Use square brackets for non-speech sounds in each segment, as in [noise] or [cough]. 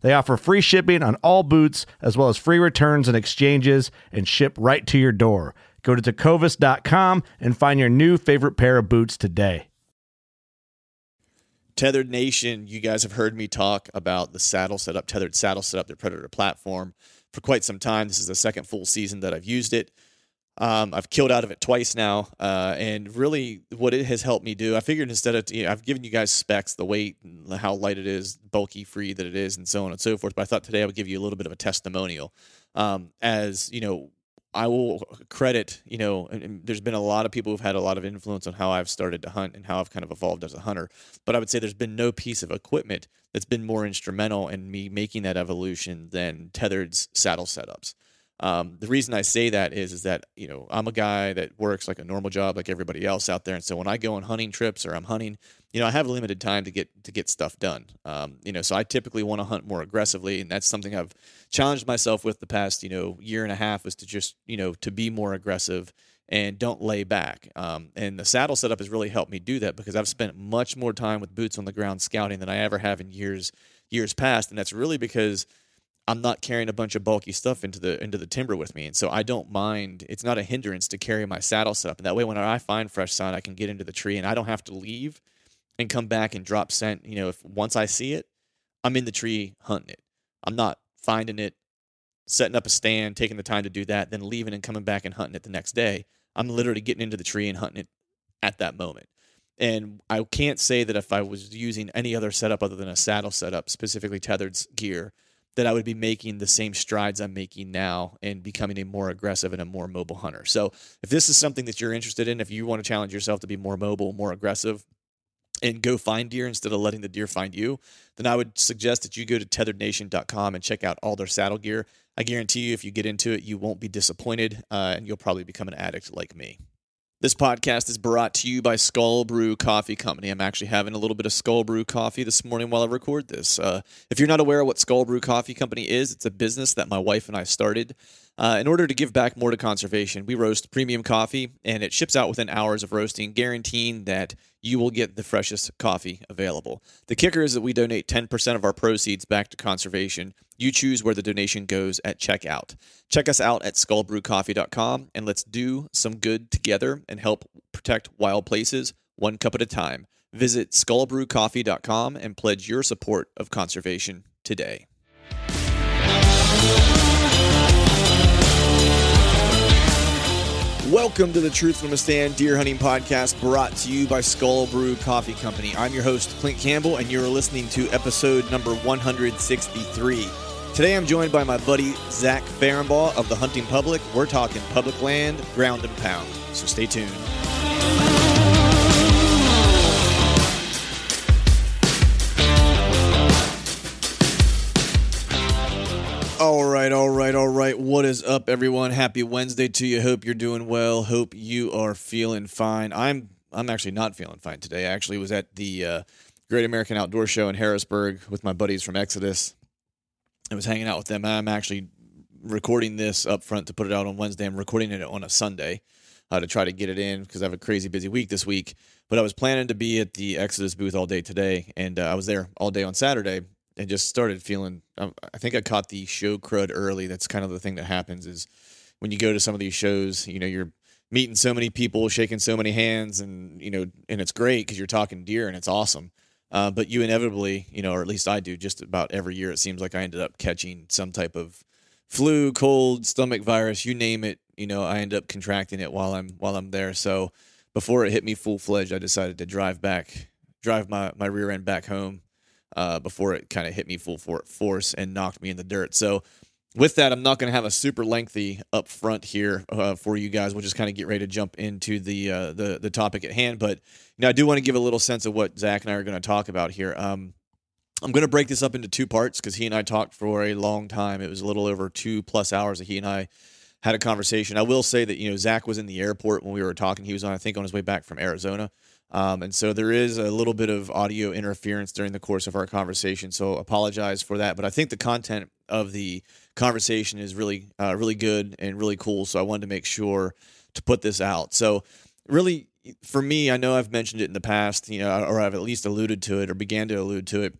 They offer free shipping on all boots, as well as free returns and exchanges, and ship right to your door. Go to tecovas.com and find your new favorite pair of boots today. Tethered Nation, you guys have heard me talk about the saddle setup, Tethered Saddle Setup, their Predator platform, for quite some time. This is the second full season that I've used it. Um, I've killed out of it twice now, uh, and really, what it has helped me do, I figured instead of you know, I've given you guys specs, the weight, how light it is, bulky free that it is, and so on and so forth. But I thought today I would give you a little bit of a testimonial, um, as you know, I will credit, you know, and, and there's been a lot of people who've had a lot of influence on how I've started to hunt and how I've kind of evolved as a hunter. But I would say there's been no piece of equipment that's been more instrumental in me making that evolution than Tethered's saddle setups. Um, the reason I say that is is that you know I'm a guy that works like a normal job like everybody else out there, and so when I go on hunting trips or I'm hunting, you know I have limited time to get to get stuff done. Um, you know, so I typically want to hunt more aggressively, and that's something I've challenged myself with the past you know year and a half is to just you know to be more aggressive and don't lay back. Um, and the saddle setup has really helped me do that because I've spent much more time with boots on the ground scouting than I ever have in years years past, and that's really because I'm not carrying a bunch of bulky stuff into the into the timber with me, and so I don't mind. It's not a hindrance to carry my saddle setup, and that way, when I find fresh sign, I can get into the tree, and I don't have to leave and come back and drop scent. You know, if once I see it, I'm in the tree hunting it. I'm not finding it, setting up a stand, taking the time to do that, then leaving and coming back and hunting it the next day. I'm literally getting into the tree and hunting it at that moment. And I can't say that if I was using any other setup other than a saddle setup, specifically tethered gear that I would be making the same strides I'm making now and becoming a more aggressive and a more mobile hunter. So, if this is something that you're interested in, if you want to challenge yourself to be more mobile, more aggressive, and go find deer instead of letting the deer find you, then I would suggest that you go to tetherednation.com and check out all their saddle gear. I guarantee you, if you get into it, you won't be disappointed uh, and you'll probably become an addict like me. This podcast is brought to you by Skull Brew Coffee Company. I'm actually having a little bit of Skull Brew coffee this morning while I record this. Uh, if you're not aware of what Skull Brew Coffee Company is, it's a business that my wife and I started. Uh, in order to give back more to conservation, we roast premium coffee and it ships out within hours of roasting, guaranteeing that you will get the freshest coffee available. The kicker is that we donate 10% of our proceeds back to conservation. You choose where the donation goes at checkout. Check us out at skullbrewcoffee.com and let's do some good together and help protect wild places one cup at a time. Visit skullbrewcoffee.com and pledge your support of conservation today. Welcome to the Truth from a Stand Deer Hunting Podcast brought to you by Skull Brew Coffee Company. I'm your host, Clint Campbell, and you're listening to episode number 163. Today I'm joined by my buddy Zach Ferenbaugh of the Hunting Public. We're talking public land, ground and pound. So stay tuned. All right, all right, all right. What is up, everyone? Happy Wednesday to you. Hope you're doing well. Hope you are feeling fine. I'm I'm actually not feeling fine today. I actually was at the uh, Great American Outdoor Show in Harrisburg with my buddies from Exodus. I was hanging out with them. I'm actually recording this up front to put it out on Wednesday. I'm recording it on a Sunday uh, to try to get it in because I have a crazy busy week this week. But I was planning to be at the Exodus booth all day today, and uh, I was there all day on Saturday and just started feeling. Um, I think I caught the show crud early. That's kind of the thing that happens is when you go to some of these shows, you know, you're meeting so many people, shaking so many hands, and you know, and it's great because you're talking deer and it's awesome. Uh, but you inevitably, you know, or at least I do, just about every year, it seems like I ended up catching some type of flu, cold, stomach virus, you name it. You know, I end up contracting it while I'm while I'm there. So before it hit me full fledged, I decided to drive back, drive my my rear end back home uh, before it kind of hit me full force and knocked me in the dirt. So with that, I'm not going to have a super lengthy up front here uh, for you guys. We'll just kind of get ready to jump into the uh, the the topic at hand. But you know, I do want to give a little sense of what Zach and I are going to talk about here. Um, I'm going to break this up into two parts because he and I talked for a long time. It was a little over two plus hours that he and I had a conversation. I will say that you know Zach was in the airport when we were talking. He was on, I think, on his way back from Arizona. Um, and so there is a little bit of audio interference during the course of our conversation. So apologize for that. But I think the content of the conversation is really, uh, really good and really cool. So I wanted to make sure to put this out. So really, for me, I know I've mentioned it in the past, you know, or I've at least alluded to it or began to allude to it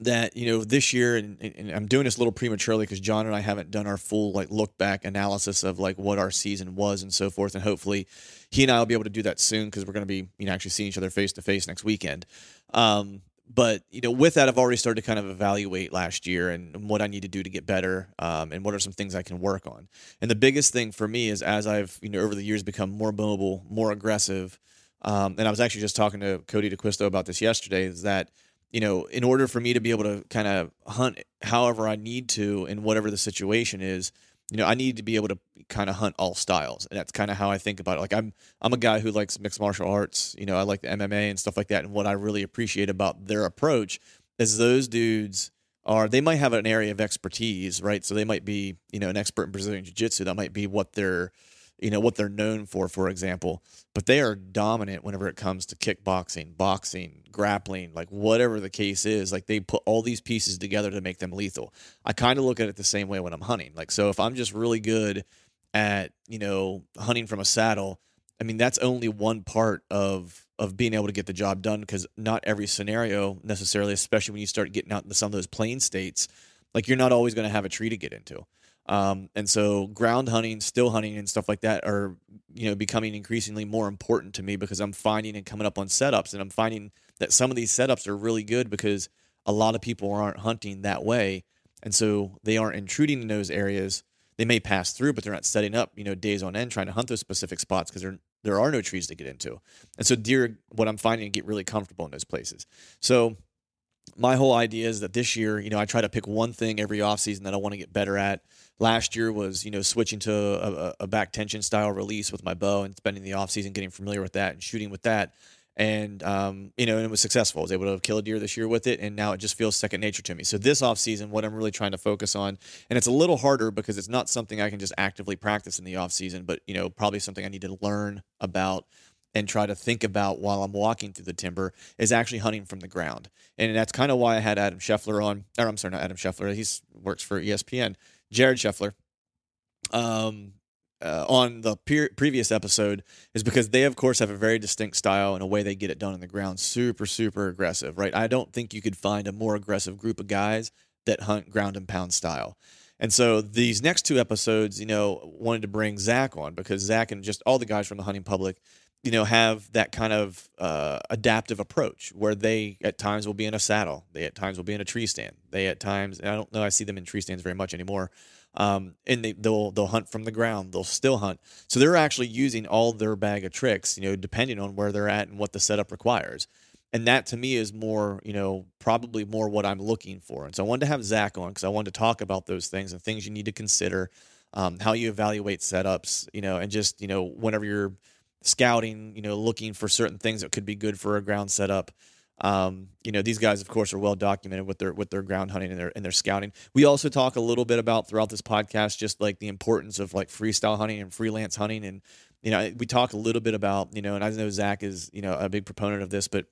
that you know this year and, and i'm doing this a little prematurely because john and i haven't done our full like look back analysis of like what our season was and so forth and hopefully he and i will be able to do that soon because we're going to be you know actually seeing each other face to face next weekend. Um, but you know with that i've already started to kind of evaluate last year and what i need to do to get better um, and what are some things i can work on. And the biggest thing for me is as i've you know over the years become more mobile more aggressive um, and i was actually just talking to cody DeQuisto about this yesterday is that you know, in order for me to be able to kind of hunt however I need to in whatever the situation is, you know, I need to be able to kind of hunt all styles, and that's kind of how I think about it. Like I'm, I'm a guy who likes mixed martial arts. You know, I like the MMA and stuff like that. And what I really appreciate about their approach is those dudes are they might have an area of expertise, right? So they might be, you know, an expert in Brazilian Jiu Jitsu. That might be what they're you know what they're known for for example but they are dominant whenever it comes to kickboxing boxing grappling like whatever the case is like they put all these pieces together to make them lethal. I kind of look at it the same way when i'm hunting. Like so if i'm just really good at you know hunting from a saddle i mean that's only one part of of being able to get the job done because not every scenario necessarily especially when you start getting out into some of those plain states like you're not always going to have a tree to get into um, and so ground hunting, still hunting, and stuff like that are you know becoming increasingly more important to me because I'm finding and coming up on setups, and I'm finding that some of these setups are really good because a lot of people aren't hunting that way, and so they aren't intruding in those areas. They may pass through, but they're not setting up you know days on end trying to hunt those specific spots because there there are no trees to get into, and so deer, what I'm finding, get really comfortable in those places. So my whole idea is that this year, you know, I try to pick one thing every offseason that I want to get better at. Last year was, you know, switching to a, a back tension style release with my bow and spending the offseason getting familiar with that and shooting with that. And, um, you know, and it was successful. I was able to kill a deer this year with it. And now it just feels second nature to me. So this offseason, what I'm really trying to focus on, and it's a little harder because it's not something I can just actively practice in the offseason, but, you know, probably something I need to learn about and try to think about while I'm walking through the timber is actually hunting from the ground. And that's kind of why I had Adam Schefter on, or I'm sorry, not Adam Schefter. He works for ESPN. Jared Scheffler um, uh, on the previous episode is because they, of course, have a very distinct style and a way they get it done on the ground. Super, super aggressive, right? I don't think you could find a more aggressive group of guys that hunt ground and pound style. And so these next two episodes, you know, wanted to bring Zach on because Zach and just all the guys from the hunting public you know, have that kind of uh, adaptive approach where they at times will be in a saddle, they at times will be in a tree stand, they at times I don't know I see them in tree stands very much anymore, um, and they, they'll they'll hunt from the ground, they'll still hunt, so they're actually using all their bag of tricks, you know, depending on where they're at and what the setup requires, and that to me is more, you know, probably more what I'm looking for, and so I wanted to have Zach on because I wanted to talk about those things and things you need to consider, um, how you evaluate setups, you know, and just you know whenever you're scouting, you know, looking for certain things that could be good for a ground setup. Um, you know, these guys, of course, are well documented with their with their ground hunting and their and their scouting. We also talk a little bit about throughout this podcast, just like the importance of like freestyle hunting and freelance hunting, and you know, we talk a little bit about you know, and I know Zach is you know a big proponent of this, but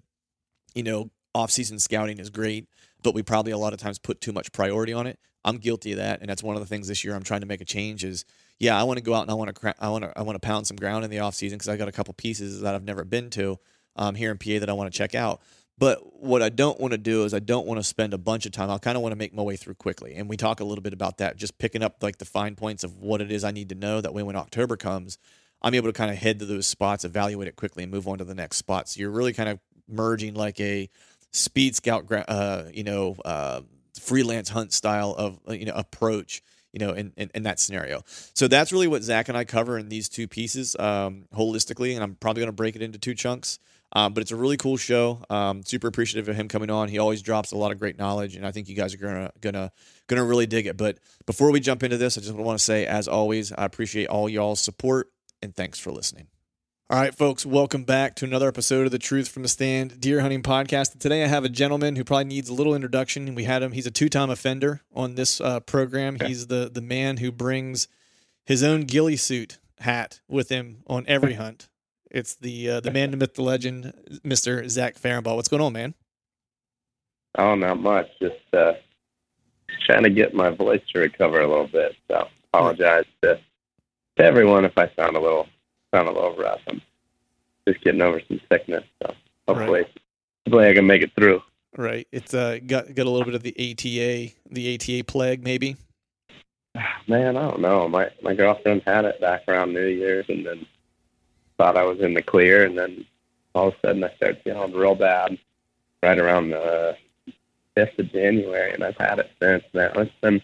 you know, off season scouting is great. but we probably a lot of times put too much priority on it. I'm guilty of that, and that's one of the things this year I'm trying to make a change. Is yeah, I want to go out and I want to I want to I want to pound some ground in the off season because I got a couple pieces that I've never been to um, here in PA that I want to check out. But what I don't want to do is I don't want to spend a bunch of time. I kind of want to make my way through quickly. And we talk a little bit about that, just picking up like the fine points of what it is I need to know. That way, when October comes, I'm able to kind of head to those spots, evaluate it quickly, and move on to the next spot. So you're really kind of merging like a speed scout, uh, you know, uh, freelance hunt style of uh, you know approach you know, in, in, in, that scenario. So that's really what Zach and I cover in these two pieces um, holistically. And I'm probably going to break it into two chunks. Um, but it's a really cool show. Um, super appreciative of him coming on. He always drops a lot of great knowledge, and I think you guys are gonna gonna gonna really dig it. But before we jump into this, I just want to say, as always, I appreciate all y'all's support and thanks for listening. All right, folks, welcome back to another episode of the Truth from the Stand Deer Hunting Podcast. Today, I have a gentleman who probably needs a little introduction. We had him; he's a two-time offender on this uh, program. He's the the man who brings his own ghillie suit hat with him on every [laughs] hunt. It's the uh, the man, the myth, the legend, Mister Zach Ferenbaugh. What's going on, man? Oh, not much. Just uh, trying to get my voice to recover a little bit. So apologize to, to everyone if I sound a little sound of little rough. I'm just getting over some sickness. So hopefully, right. hopefully I can make it through. Right. It's uh got got a little bit of the ATA the ATA plague maybe. [sighs] Man, I don't know. My my girlfriend had it back around New Year's, and then thought I was in the clear, and then all of a sudden I started feeling real bad right around the fifth of January, and I've had it since. Now it's been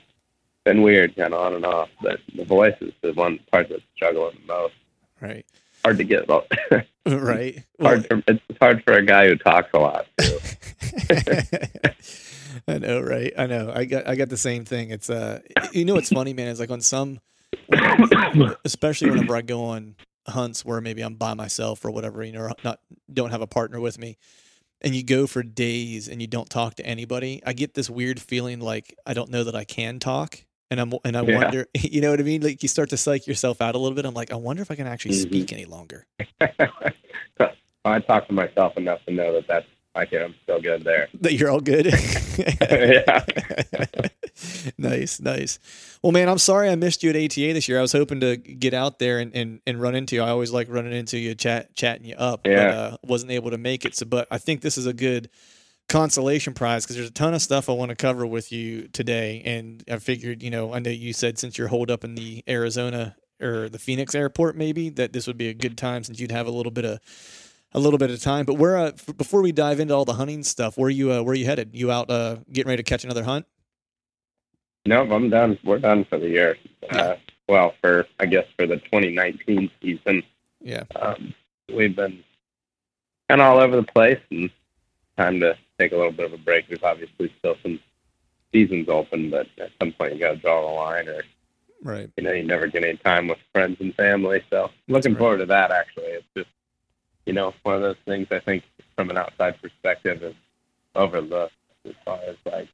been weird, kind of on and off, but the voice is the one part that's struggling the most. Right. Hard to get about. [laughs] right. [laughs] hard. For, it's hard for a guy who talks a lot. [laughs] I know, right? I know. I got I got the same thing. It's uh, you know, what's funny, man. Is like on some, especially whenever I go on hunts where maybe I'm by myself or whatever, you know, not don't have a partner with me, and you go for days and you don't talk to anybody, I get this weird feeling like I don't know that I can talk. And I'm and I yeah. wonder, [laughs] you know what I mean? Like you start to psych yourself out a little bit. I'm like, I wonder if I can actually mm-hmm. speak any longer. [laughs] I talk to myself enough to know that that's okay, I'm still good there. That you're all good. yeah. [laughs] nice, nice. Well, man, I'm sorry I missed you at ATA this year. I was hoping to get out there and, and, and run into you. I always like running into you, chat chatting you up. Yeah. But uh, wasn't able to make it. So, but I think this is a good consolation prize because there's a ton of stuff I want to cover with you today. And I figured, you know, I know you said since you're holed up in the Arizona or the Phoenix airport, maybe that this would be a good time since you'd have a little bit of a little bit of time. But where uh, f- before we dive into all the hunting stuff, where you uh, where you headed? You out uh, getting ready to catch another hunt? Nope, I'm done. We're done for the year. Uh, well, for I guess for the 2019 season. Yeah. Um, we've been kind of all over the place, and time to take a little bit of a break. There's obviously still some seasons open, but at some point you got to draw the line, or right. You know, you never get any time with friends and family. So looking right. forward to that. Actually, it's just you know, one of those things I think from an outside perspective is overlooked as far as like,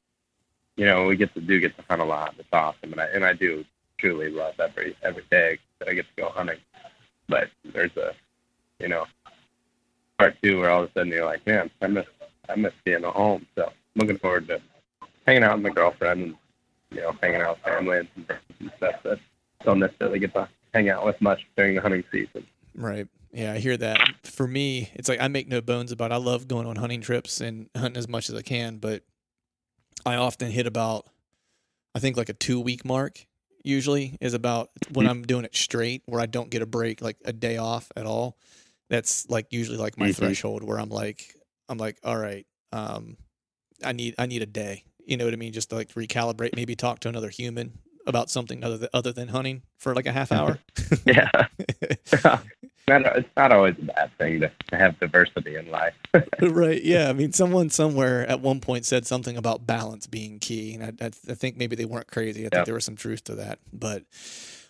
you know, we get to do get to hunt a lot. It's awesome, and I and I do truly love every every day that I get to go hunting. But there's a, you know, part two where all of a sudden you're like, man, I miss I miss being at home. So I'm looking forward to hanging out with my girlfriend and you know hanging out with family and some friends and stuff that don't necessarily get to hang out with much during the hunting season. Right. Yeah, I hear that. For me, it's like I make no bones about. It. I love going on hunting trips and hunting as much as I can, but I often hit about, I think like a two week mark. Usually is about when I'm doing it straight, where I don't get a break, like a day off at all. That's like usually like my mm-hmm. threshold where I'm like, I'm like, all right, um, I need I need a day. You know what I mean? Just to like recalibrate, maybe talk to another human about something other than, other than hunting for like a half hour. [laughs] yeah. [laughs] not, it's not always a bad thing to, to have diversity in life. [laughs] right. Yeah. I mean, someone somewhere at one point said something about balance being key. And I, I, I think maybe they weren't crazy. I yep. think there was some truth to that. But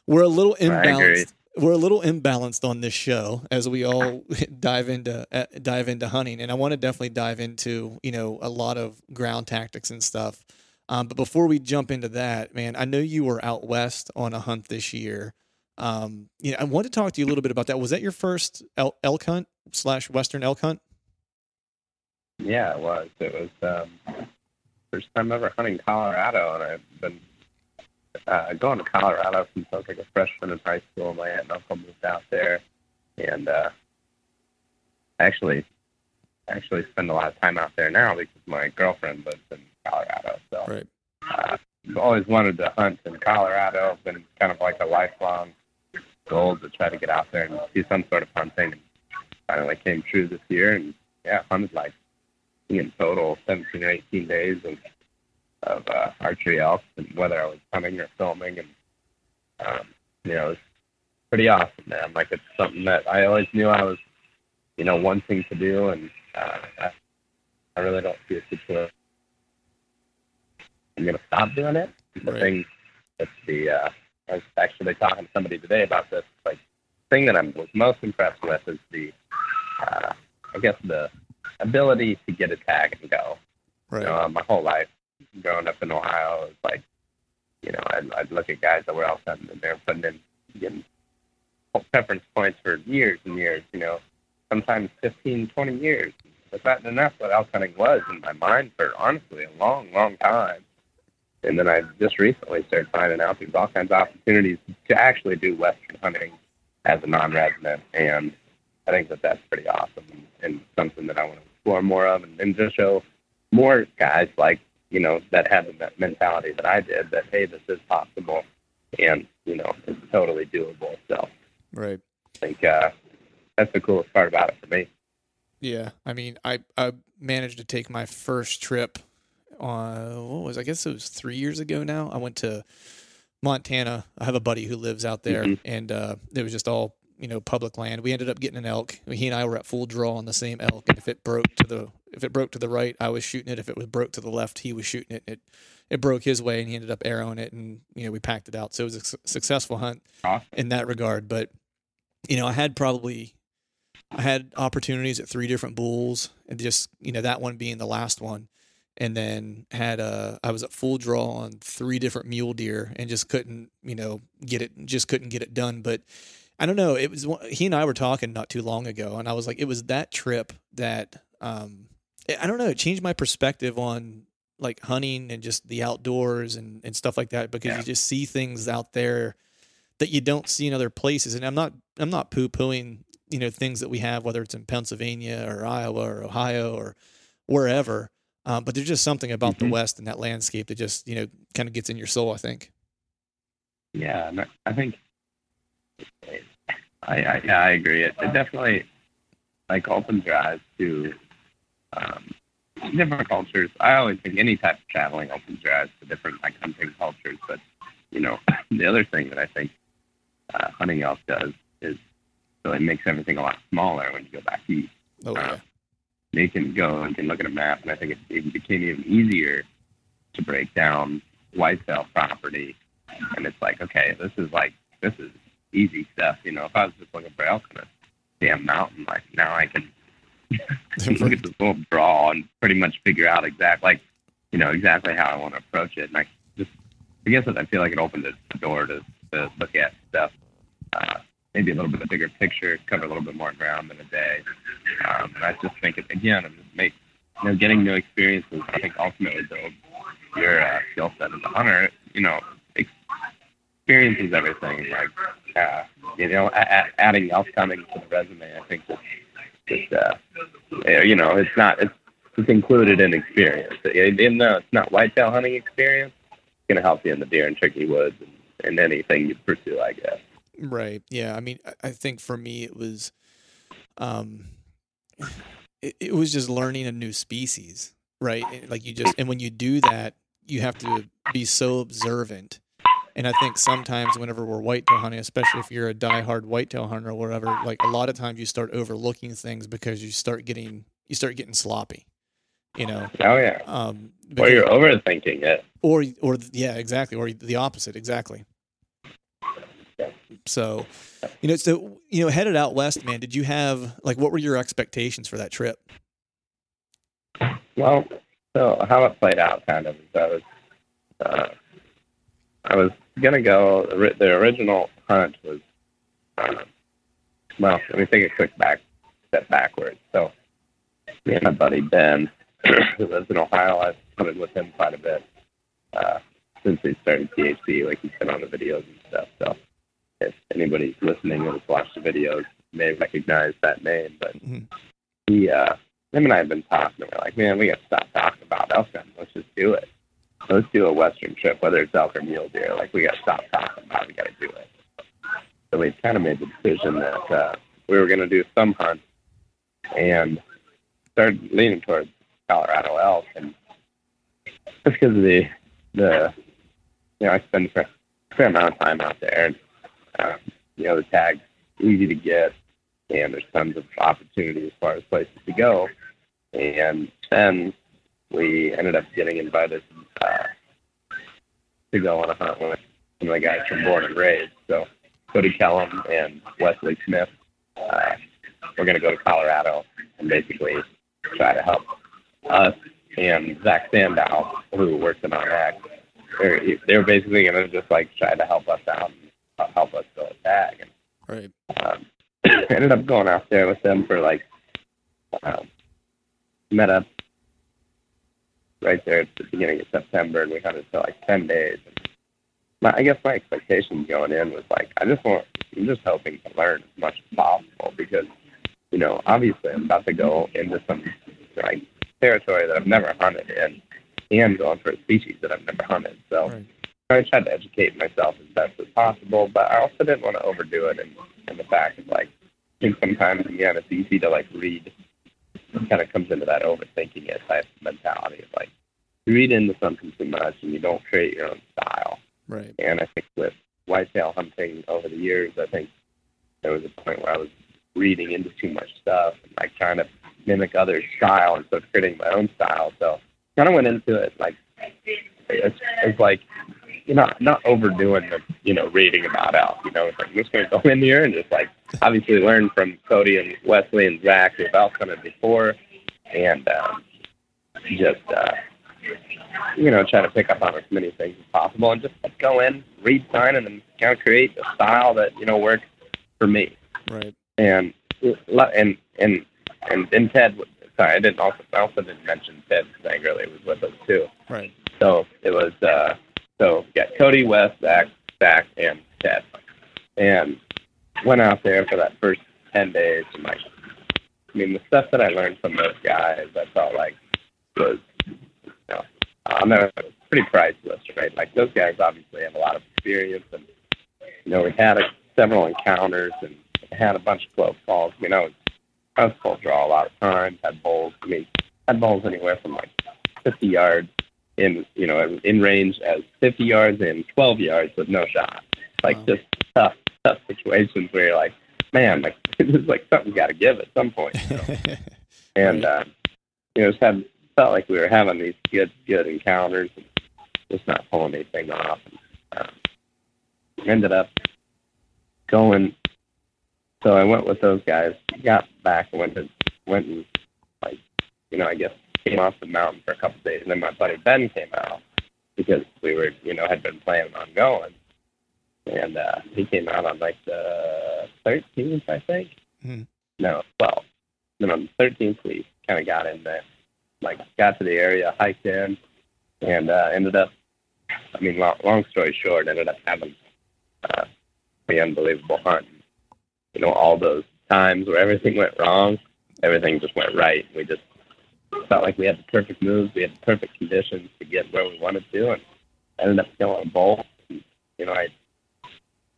we're a little imbalanced. We're a little imbalanced on this show as we all [laughs] dive into uh, dive into hunting, and I want to definitely dive into you know a lot of ground tactics and stuff. Um, but before we jump into that, man, I know you were out west on a hunt this year. Um, you know, I want to talk to you a little bit about that. Was that your first elk, hunt slash western elk hunt? Yeah, it was. It was. Um, first time ever hunting Colorado, and I've been uh, going to Colorado since I was like a freshman in high school. My aunt and uncle moved out there, and uh, actually, actually spend a lot of time out there now because my girlfriend lives in Colorado. So Right. uh, I've always wanted to hunt in Colorado. It's been kind of like a lifelong goal to try to get out there and do some sort of hunting. And finally came true this year, and yeah, hunted like in total 17 or 18 days of of uh, archery elk, and whether I was hunting or filming, and um, you know, it's pretty awesome, man. Like it's something that I always knew I was, you know, wanting to do, and uh, I, I really don't see a situation. I'm gonna stop doing it. The Right. thing that's the uh, I was actually talking to somebody today about this. Like, thing that I was most impressed with is the, uh, I guess the ability to get a tag and go. Right. You know, my whole life growing up in Ohio, it's like, you know, I'd, I'd look at guys that were hunting and they're putting in getting preference points for years and years. You know, sometimes 15, 20 years. But that, and that's what elk hunting was in my mind for honestly a long, long time. And then I just recently started finding out there's all kinds of opportunities to actually do western hunting as a non-resident, and I think that that's pretty awesome and, and something that I want to explore more of, and, and just show more guys like you know that have the mentality that I did that hey, this is possible, and you know it's totally doable. So Right. I think uh, that's the coolest part about it for me. Yeah, I mean, I I managed to take my first trip on what was I guess it was three years ago now. I went to Montana. I have a buddy who lives out there, Mhm. and uh, it was just all you know public land. We ended up getting an elk. He and I were at full draw on the same elk, and if it broke to the if it broke to the right, I was shooting it. If it was broke to the left, he was shooting it. It it broke his way, and he ended up arrowing it, and you know we packed it out. So it was a su- successful hunt Awesome. in that regard. But you know, I had probably I had opportunities at three different bulls, and just you know that one being the last one, and then had a I was at full draw on three different mule deer, and just couldn't you know get it just couldn't get it done. But I don't know. It was he and I were talking not too long ago, and I was like, it was that trip that um I don't know. It changed my perspective on like hunting and just the outdoors and and stuff like that because Yeah. you just see things out there that you don't see in other places. And I'm not I'm not poo pooing you know things that we have whether it's in Pennsylvania or Iowa or Ohio or wherever. Um, but there's just something about the Mhm. West and that landscape that just you know kind of gets in your soul. I think. Yeah, I think I I, yeah, I agree. It, it definitely like opens your eyes to um, different cultures. I always think any type of traveling opens your eyes to different like hunting cultures. But you know, [laughs] the other thing that I think uh, hunting elk does is so it makes everything a lot smaller when you go back east. Oh Uh, yeah. you can go and can look at a map, and I think it, it became even easier to break down whitetail property. And it's like, okay, this is like this is easy stuff. You know, if I was just looking for elk on a damn mountain, like now I can [laughs] [laughs] look at this little draw and pretty much figure out exact like you know exactly how I want to approach it. And I just I guess I feel like it opened the door to, to look at stuff. Uh, maybe a little bit of bigger picture, cover a little bit more ground in a day. Um, and I just think it again, it just makes you know getting new experiences. I think ultimately build your uh, skill set as a hunter. You know, ex- experiences everything. Like uh, you know, adding hunting to the resume. I think that just uh, you know, it's not it's it's included in experience. Even though it's not whitetail hunting experience, it's going to help you in the deer and turkey woods and, and anything you pursue, I guess. Right. Yeah. I mean, I- I think for me it was, um, [sighs] it, it was just learning a new species, right? Like you just, and when you do that, you have to be so observant. And I think sometimes whenever we're whitetail hunting, especially if you're a diehard whitetail hunter or whatever, like a lot of times you start overlooking things because you start getting you start getting sloppy, you know. Oh yeah. Um, Or you're overthinking it. or or yeah exactly or the opposite exactly so you know so you know headed out west man did you have like what were your expectations for that trip Well, so how it played out kind of is I was uh, I was gonna go. The original hunt was uh, well. Let me take a quick back step backwards. So me and my buddy Ben, [clears throat] who lives in Ohio, I've hunted with him quite a bit uh, since he started THP. Like he's been on the videos and stuff. So if anybody's listening has watched the videos, may recognize that name. But Mhm. he, uh, him and I have been talking. And we're like, man, we got to stop talking about elk hunting. Let's just do it. Let's do a western trip, whether it's elk or mule deer. Like we got to stop talking about. it. We got to do it. So we kind of made the decision that uh, we were going to do some hunt and started leaning towards Colorado elk, and just because of the the you know I spend a fair, fair amount of time out there, and uh, you know the tag's easy to get, and there's tons of opportunity as far as places to go, and then we ended up getting invited uh, to go on a hunt with some of the guys from Born and Raised, so Cody Kellum and Wesley Smith. Uh, we're going to go to Colorado and basically try to help us and Zach Sandow, who works in our act. They're, they're basically going to just like try to help us out and help us build a tag. And Right. um, [clears throat] ended up going out there with them for like um, met up right there at the beginning of September, and we hunted for like ten days. And my, I guess my expectations going in was like I just want I'm just hoping to learn as much as possible because you know obviously I'm about to go into some like territory that I've never hunted in and going for a species that I've never hunted. So Right. I tried to educate myself as best as possible, but I also didn't want to overdo it in, in the fact of like, I think sometimes again it's easy to like read. Kind of comes into that overthinking it type mentality of like, you read into something too much and you don't create your own style. Right. And I think with whitetail hunting over the years, I think there was a point where I was reading into too much stuff and like trying to mimic others' style instead of creating my own style. So kind of went into it like it's, it's like you know not overdoing the you know reading about elk. You know, it's like I'm just gonna go in here and just like obviously learn from Cody and Wesley and Zach who've elk hunted before, and um, just uh, you know try to pick up on as many things as possible and just go in, read sign, and then kind of create a style that you know works for me Right. and and and and, and Ted. Sorry, I didn't also I also didn't mention Ted Zangerly was with us too. Right. So it was uh, so yeah, Cody, West, Zach, Zach, and Ted, and went out there for that first ten days. And like, I mean, the stuff that I learned from those guys, I felt like was, you know, I'll never pretty priceless, right? Like those guys obviously have a lot of experience, and you know, we had a, several encounters and had a bunch of close calls. You know, I was full draw a lot of times. Had bowls. I mean, had bowls anywhere from like 50 yards in, you know, in range as 50 yards and 12 yards with no shot. Like Wow. just tough, tough situations where you're like, man, like [laughs] it's like something's got to give at some point. You know? [laughs] and uh, you know, just had felt like we were having these good, good encounters and just not pulling anything off. And, uh, ended up going. So I went with those guys. Got back and went to went and like you know I guess came off the mountain for a couple of days. And then my buddy Ben came out because we were you know had been planning on going, and uh, he came out on like the 13th I think. Mhm. No, 12th. Then on the 13th we kind of got in there, like got to the area, hiked in, and uh, ended up. I mean, long, long story short, ended up having uh, the unbelievable hunt. You know, all those times where everything went wrong, everything just went right. We just felt like we had the perfect moves, we had the perfect conditions to get where we wanted to, and ended up killing a bull. You know, I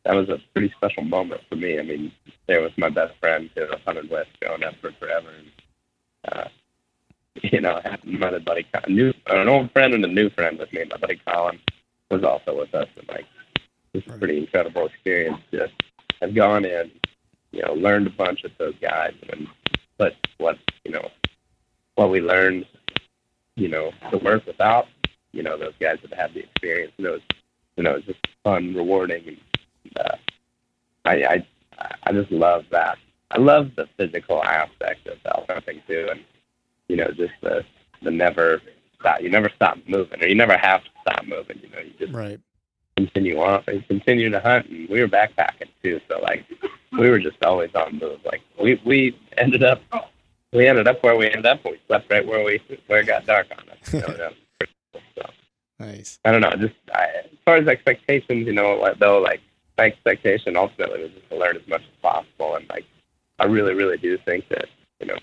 that was a pretty special moment for me. I mean, there was my best friend who I've hunted with, growing up for forever, and uh, you know, I had my buddy, new, an old friend and a new friend with me. My buddy Colin was also with us, and like, it was a pretty incredible experience. Just have gone in, you know, learned a bunch with those guys, and put what you know, what we learned, you know, to work without, you know, those guys that had the experience. And it was, you know, it was just fun, rewarding, and uh, I, I, I just love that. I love the physical aspect of hunting too, and you know, just the the never stop. You never stop moving, or you never have to stop moving. You know, you just Right. continue on and continue to hunt. And we were backpacking too, so like we were just always on move. Like we we ended up we ended up where we ended up. We slept right where we where it got dark on us. You know, pretty [laughs] Nice. I don't know. Just I, as far as expectations, you know, like, though, like my expectation ultimately was just to learn as much as possible, and like I really, really do think that you know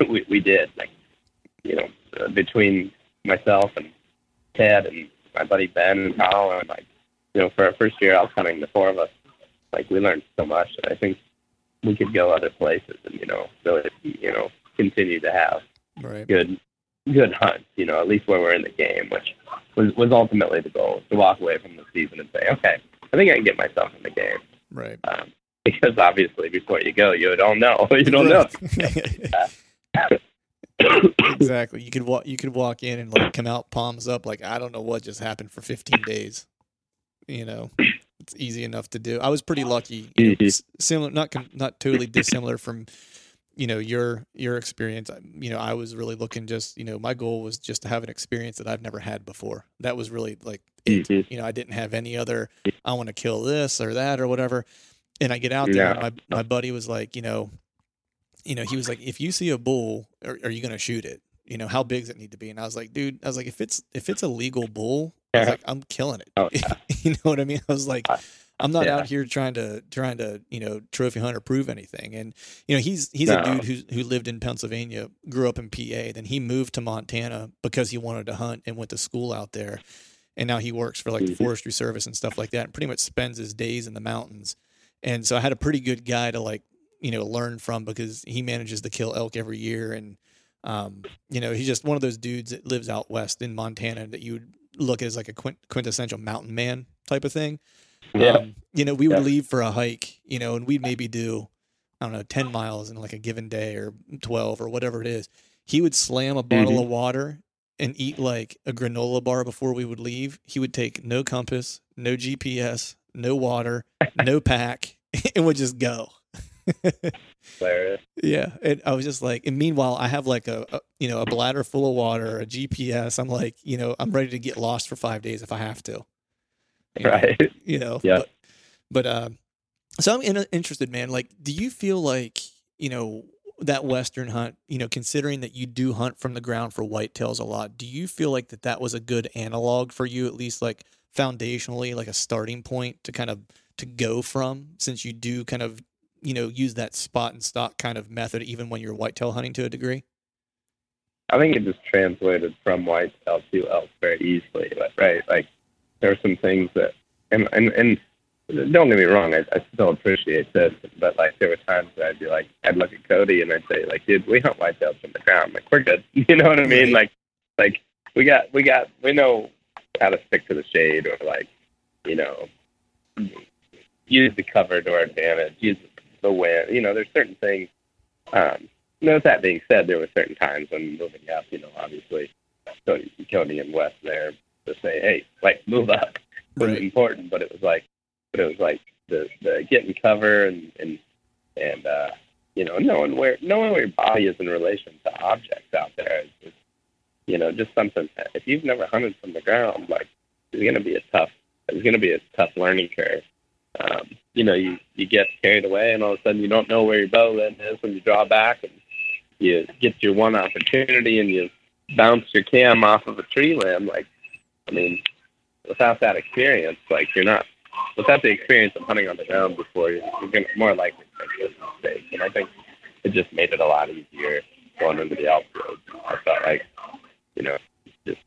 [laughs] we we did like you know uh, between myself and Ted and my buddy Ben and and like you know for our first year out hunting, the four of us like we learned so much, and I think we could go other places and you know really you know continue to have Right. good good hunts, you know, at least when we're in the game, which was was ultimately the goal, to walk away from the season and say, okay, I think I can get myself in the game. Right. Um, because obviously, before you go, you don't know. [laughs] You don't know. [laughs] [laughs] exactly. You could walk. You could walk in and like come out palms up. Like I don't know what just happened for 15 days. You know, it's easy enough to do. I was pretty lucky. You know, Mhm. s- similar, not com- not totally dissimilar from you know your your experience. You know, I was really looking just you know my goal was just to have an experience that I've never had before. That was really like it. Mhm. You know, I didn't have any other. I want to kill this or that or whatever. And I get out there, and No. my my buddy was like, you know, you know, he was like, if you see a bull, are, are you going to shoot it? You know, how big does it need to be? And I was like, dude, I was like, if it's if it's a legal bull, I was like, I'm killing it. Oh, yeah. [laughs] you know what I mean? I was like, I'm not yeah. out here trying to trying to you know trophy hunt or prove anything. And you know, he's he's a dude who who lived in Pennsylvania, grew up in PA, then he moved to Montana because he wanted to hunt and went to school out there. And now he works for like the Mhm. Forestry Service and stuff like that, and pretty much spends his days in the mountains. And so I had a pretty good guy to like you know learn from because he manages to kill elk every year and um, you know he's just one of those dudes that lives out west in montana that you would look at as like a quint- quintessential mountain man type of thing Yeah. um, you know we would Yeah. leave for a hike you know and we'd maybe do i don't know 10 miles in like a given day or 12 or whatever it is he would slam a bottle Mhm. of water and eat like a granola bar before we would leave he would take no compass no gps no water [laughs] no pack [laughs] and would just go Hilarious. yeah, and I was just like, and meanwhile, I have like a, a you know a bladder full of water, a GPS. I'm like, you know, I'm ready to get lost for five days if I have to. You know, Right. You know. Yeah. But, but uh, so I'm in, interested, man. Like, do you feel like you know that western hunt? You know, considering that you do hunt from the ground for whitetails a lot, do you feel like that that was a good analog for you, at least like foundationally, like a starting point to kind of to go from, since you do kind of you know use that spot and stalk kind of method even when you're whitetail hunting to a degree? I think it just translated from whitetail to elk very easily. But, right, like there are some things that, and and, and don't get me wrong, I, I still appreciate this, but like there were times that I'd be like, I'd look at Cody and I'd say like, dude, we hunt whitetails from the ground, like we're good. [laughs] You know what I mean? Like, like we got we got we know how to stick to the shade or like, you know, use the cover to our advantage, use the wind. You know, there's certain things. Um, you know, with that being said, there were certain times when moving up, you know, obviously Cody, Cody and Wes there to say, hey, like move up was Right. important, but it was like, but it was like the the getting cover and and and uh, you know knowing where knowing where your body is in relation to objects out there is, is you know just something. That if you've never hunted from the ground, like it's going to be a tough it's going to be a tough learning curve. Um, you know, you you get carried away, and all of a sudden you don't know where your bow end is when you draw back, and you get your one opportunity, and you bounce your cam off of a tree limb. Like, I mean, without that experience, like you're not without the experience of hunting on the ground before, you're, gonna more likely to make this mistake. And I think it just made it a lot easier going into the outfield. I felt like, you know, it's just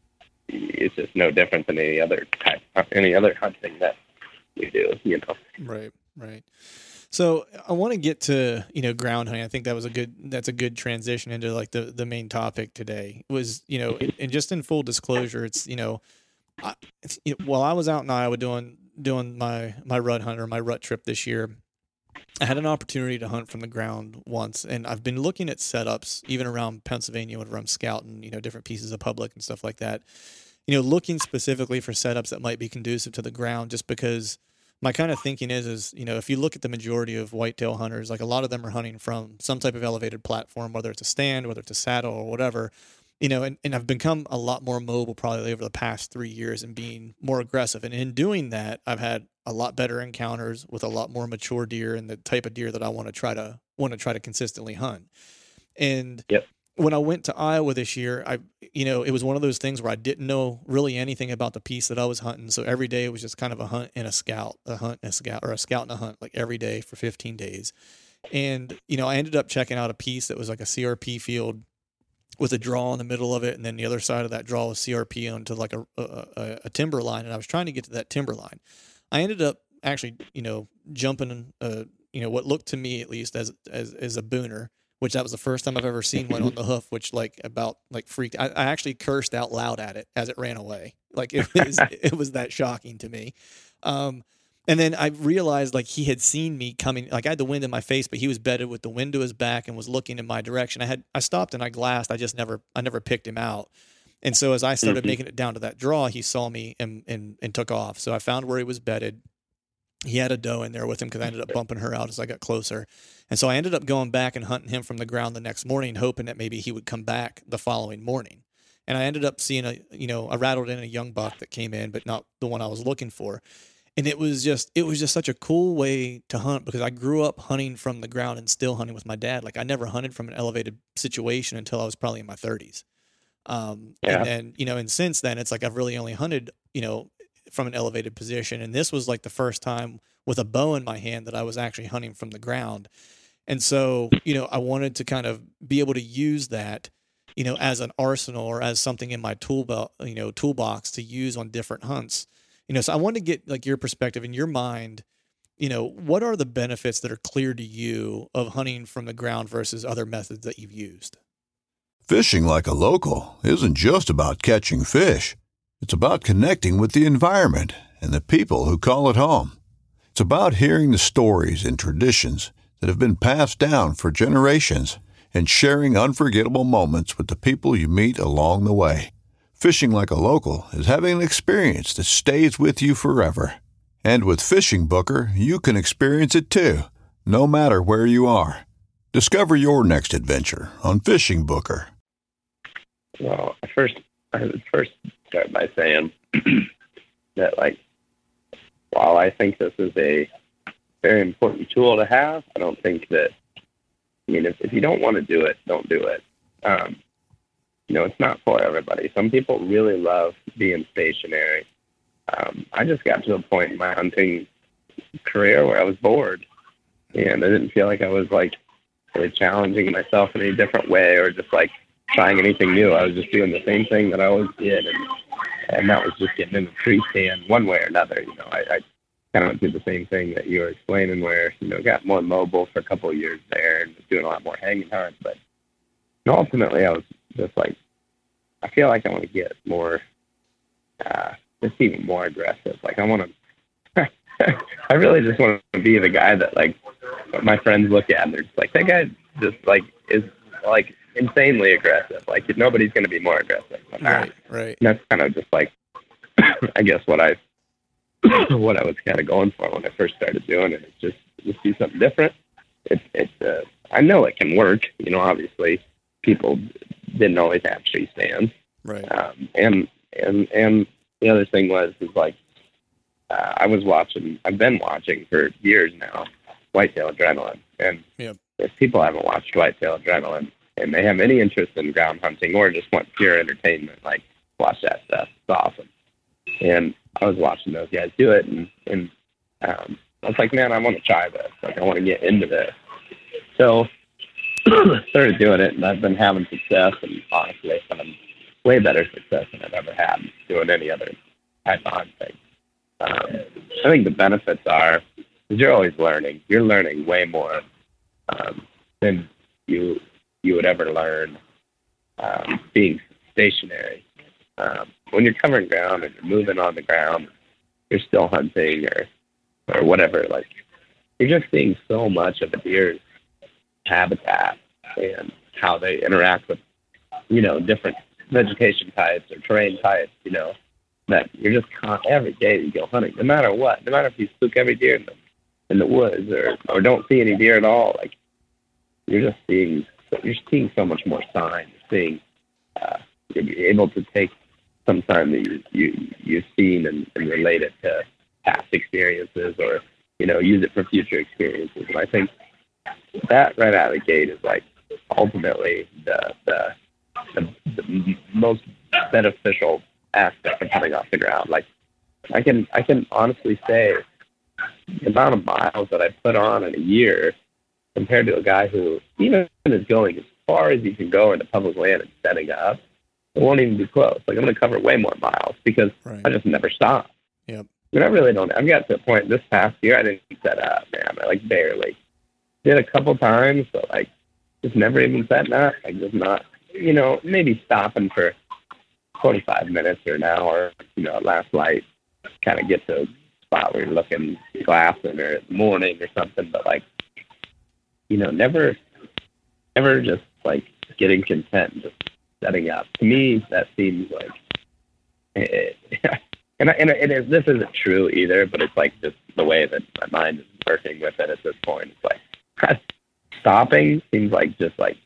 it's just no different than any other type, any other hunting that we do. You know. Right, right. So I want to get to you know ground hunting. I think that was a good that's a good transition into like the the main topic today was you know mm-hmm. and just in full disclosure, it's you know, I, it's, you know, while I was out in Iowa doing doing my my rut hunt or my rut trip this year, I had an opportunity to hunt from the ground once, and I've been looking at setups even around Pennsylvania whenever I'm scouting, you know, different pieces of public and stuff like that. You know, looking specifically for setups that might be conducive to the ground, just because my kind of thinking is is you know if you look at the majority of whitetail hunters like a lot of them are hunting from some type of elevated platform whether it's a stand whether it's a saddle or whatever you know and, and i've become a lot more mobile probably over the past three years and being more aggressive and in doing that i've had a lot better encounters with a lot more mature deer and the type of deer that i want to try to want to try to consistently hunt and Yep. when I went to Iowa this year, I you know it was one of those things where I didn't know really anything about the piece that I was hunting. So every day it was just kind of a hunt and a scout, a hunt and a scout, or a scout and a hunt, like every day for 15 days. And you know I ended up checking out a piece that was like a CRP field with a draw in the middle of it, and then the other side of that draw was CRP onto like a, a, a timber line, and I was trying to get to that timber line. I ended up actually, you know, jumping, uh, you know, what looked to me at least as as as a booner which that was the first time I've ever seen one on the hoof, which like about like freaked. I, I actually cursed out loud at it as it ran away. Like it was, [laughs] it was that shocking to me. Um, and then I realized like he had seen me coming. Like I had the wind in my face, but he was bedded with the wind to his back and was looking in my direction. I had I stopped and I glassed. I just never I never picked him out. And so as I started mm-hmm. making it down to that draw, he saw me and, and and took off. So I found where he was bedded. He had a doe in there with him because I ended up bumping her out as I got closer. And so I ended up going back and hunting him from the ground the next morning, hoping that maybe he would come back the following morning. And I ended up seeing a, you know, I rattled in a young buck that came in, but not the one I was looking for. And it was just, it was just such a cool way to hunt because I grew up hunting from the ground and still hunting with my dad. Like I never hunted from an elevated situation until I was probably in my 30s. Um, yeah. and then, you know, and since then, it's like I've really only hunted, you know, from an elevated position. And this was like the first time with a bow in my hand that I was actually hunting from the ground. And so, you know, I wanted to kind of be able to use that, you know, as an arsenal or as something in my tool belt, you know, toolbox to use on different hunts. You know, so I want to get like your perspective in your mind, you know, what are the benefits that are clear to you of hunting from the ground versus other methods that you've used? Fishing like a local isn't just about catching fish. It's about connecting with the environment and the people who call it home. It's about hearing the stories and traditions that have been passed down for generations and sharing unforgettable moments with the people you meet along the way. Fishing like a local is having an experience that stays with you forever. And with FishingBooker, you can experience it too, no matter where you are. Discover your next adventure on FishingBooker. Well, I first I would first start by saying [clears throat] that like while I think this is a very important tool to have. I don't think that, I mean, if, if you don't want to do it, don't do it. Um, you know, it's not for everybody. Some people really love being stationary. Um, I just got to a point in my hunting career where I was bored and I didn't feel like I was like really challenging myself in any different way or just like trying anything new. I was just doing the same thing that I always did. And, and that was just getting in the tree stand one way or another. You know, I, I kind of did the same thing that you were explaining, where you know got more mobile for a couple of years there and was doing a lot more hanging hunts. But ultimately, I was just like, I feel like I want to get more, uh, just even more aggressive. Like I want to, [laughs] I really just want to be the guy that like my friends look at and they're just like, that guy just like is like insanely aggressive. Like nobody's going to be more aggressive. Right, right. And that's kind of just like, [coughs] I guess what I [coughs] what I was kind of going for when I first started doing it. It's just just do something different. It's it's uh, I know it can work. You know, obviously people didn't always have tree stands. Right. Um, and and and the other thing was is like uh, I was watching. I've been watching for years now. Whitetail Adrenaline, and yep. if people haven't watched Whitetail Adrenaline and they have any interest in ground hunting or just want pure entertainment, like watch that stuff. It's awesome. And I was watching those guys do it, and and um, I was like, man, I want to try this. Like, I want to get into this. So [clears throat] started doing it, and I've been having success, and honestly, having way better success than I've ever had doing any other of hunting. Um, I think the benefits are you're always learning. You're learning way more um, than you you would ever learn um, being stationary. Um, when you're covering ground and you're moving on the ground, you're still hunting or or whatever. Like you're just seeing so much of a deer's habitat and how they interact with you know different vegetation types or terrain types. You know that you're just con- every day you go hunting, no matter what, no matter if you spook every deer in the in the woods or or don't see any deer at all. Like you're just seeing you're seeing so much more sign. You're seeing uh, you're able to take some time that you, you you've seen and, and relate it to past experiences or you know use it for future experiences and i think that right out of the gate is like ultimately the the, the, the most beneficial aspect of hunting off the ground. Like I can I can honestly say the amount of miles that I put on in a year compared to a guy who even is going as far as he can go into public land and setting up, it won't even be close. Like I'm going to cover way more miles because Right. I just never stop. Yep. I mean, I really don't. I've got to a point this past year I didn't set up, man. I like barely did a couple times, but like just never even setting up. Like just not, you know, maybe stopping for 45 minutes or an hour, you know, at last light, kind of get to a spot where you're looking glassing or morning or something. But like, you know, never, never just like getting content, just setting up. To me, that seems like, it, [laughs] and I, and, I- and it, this isn't true either. But it's like just the way that my mind is working with it at this point. It's like stopping seems like just like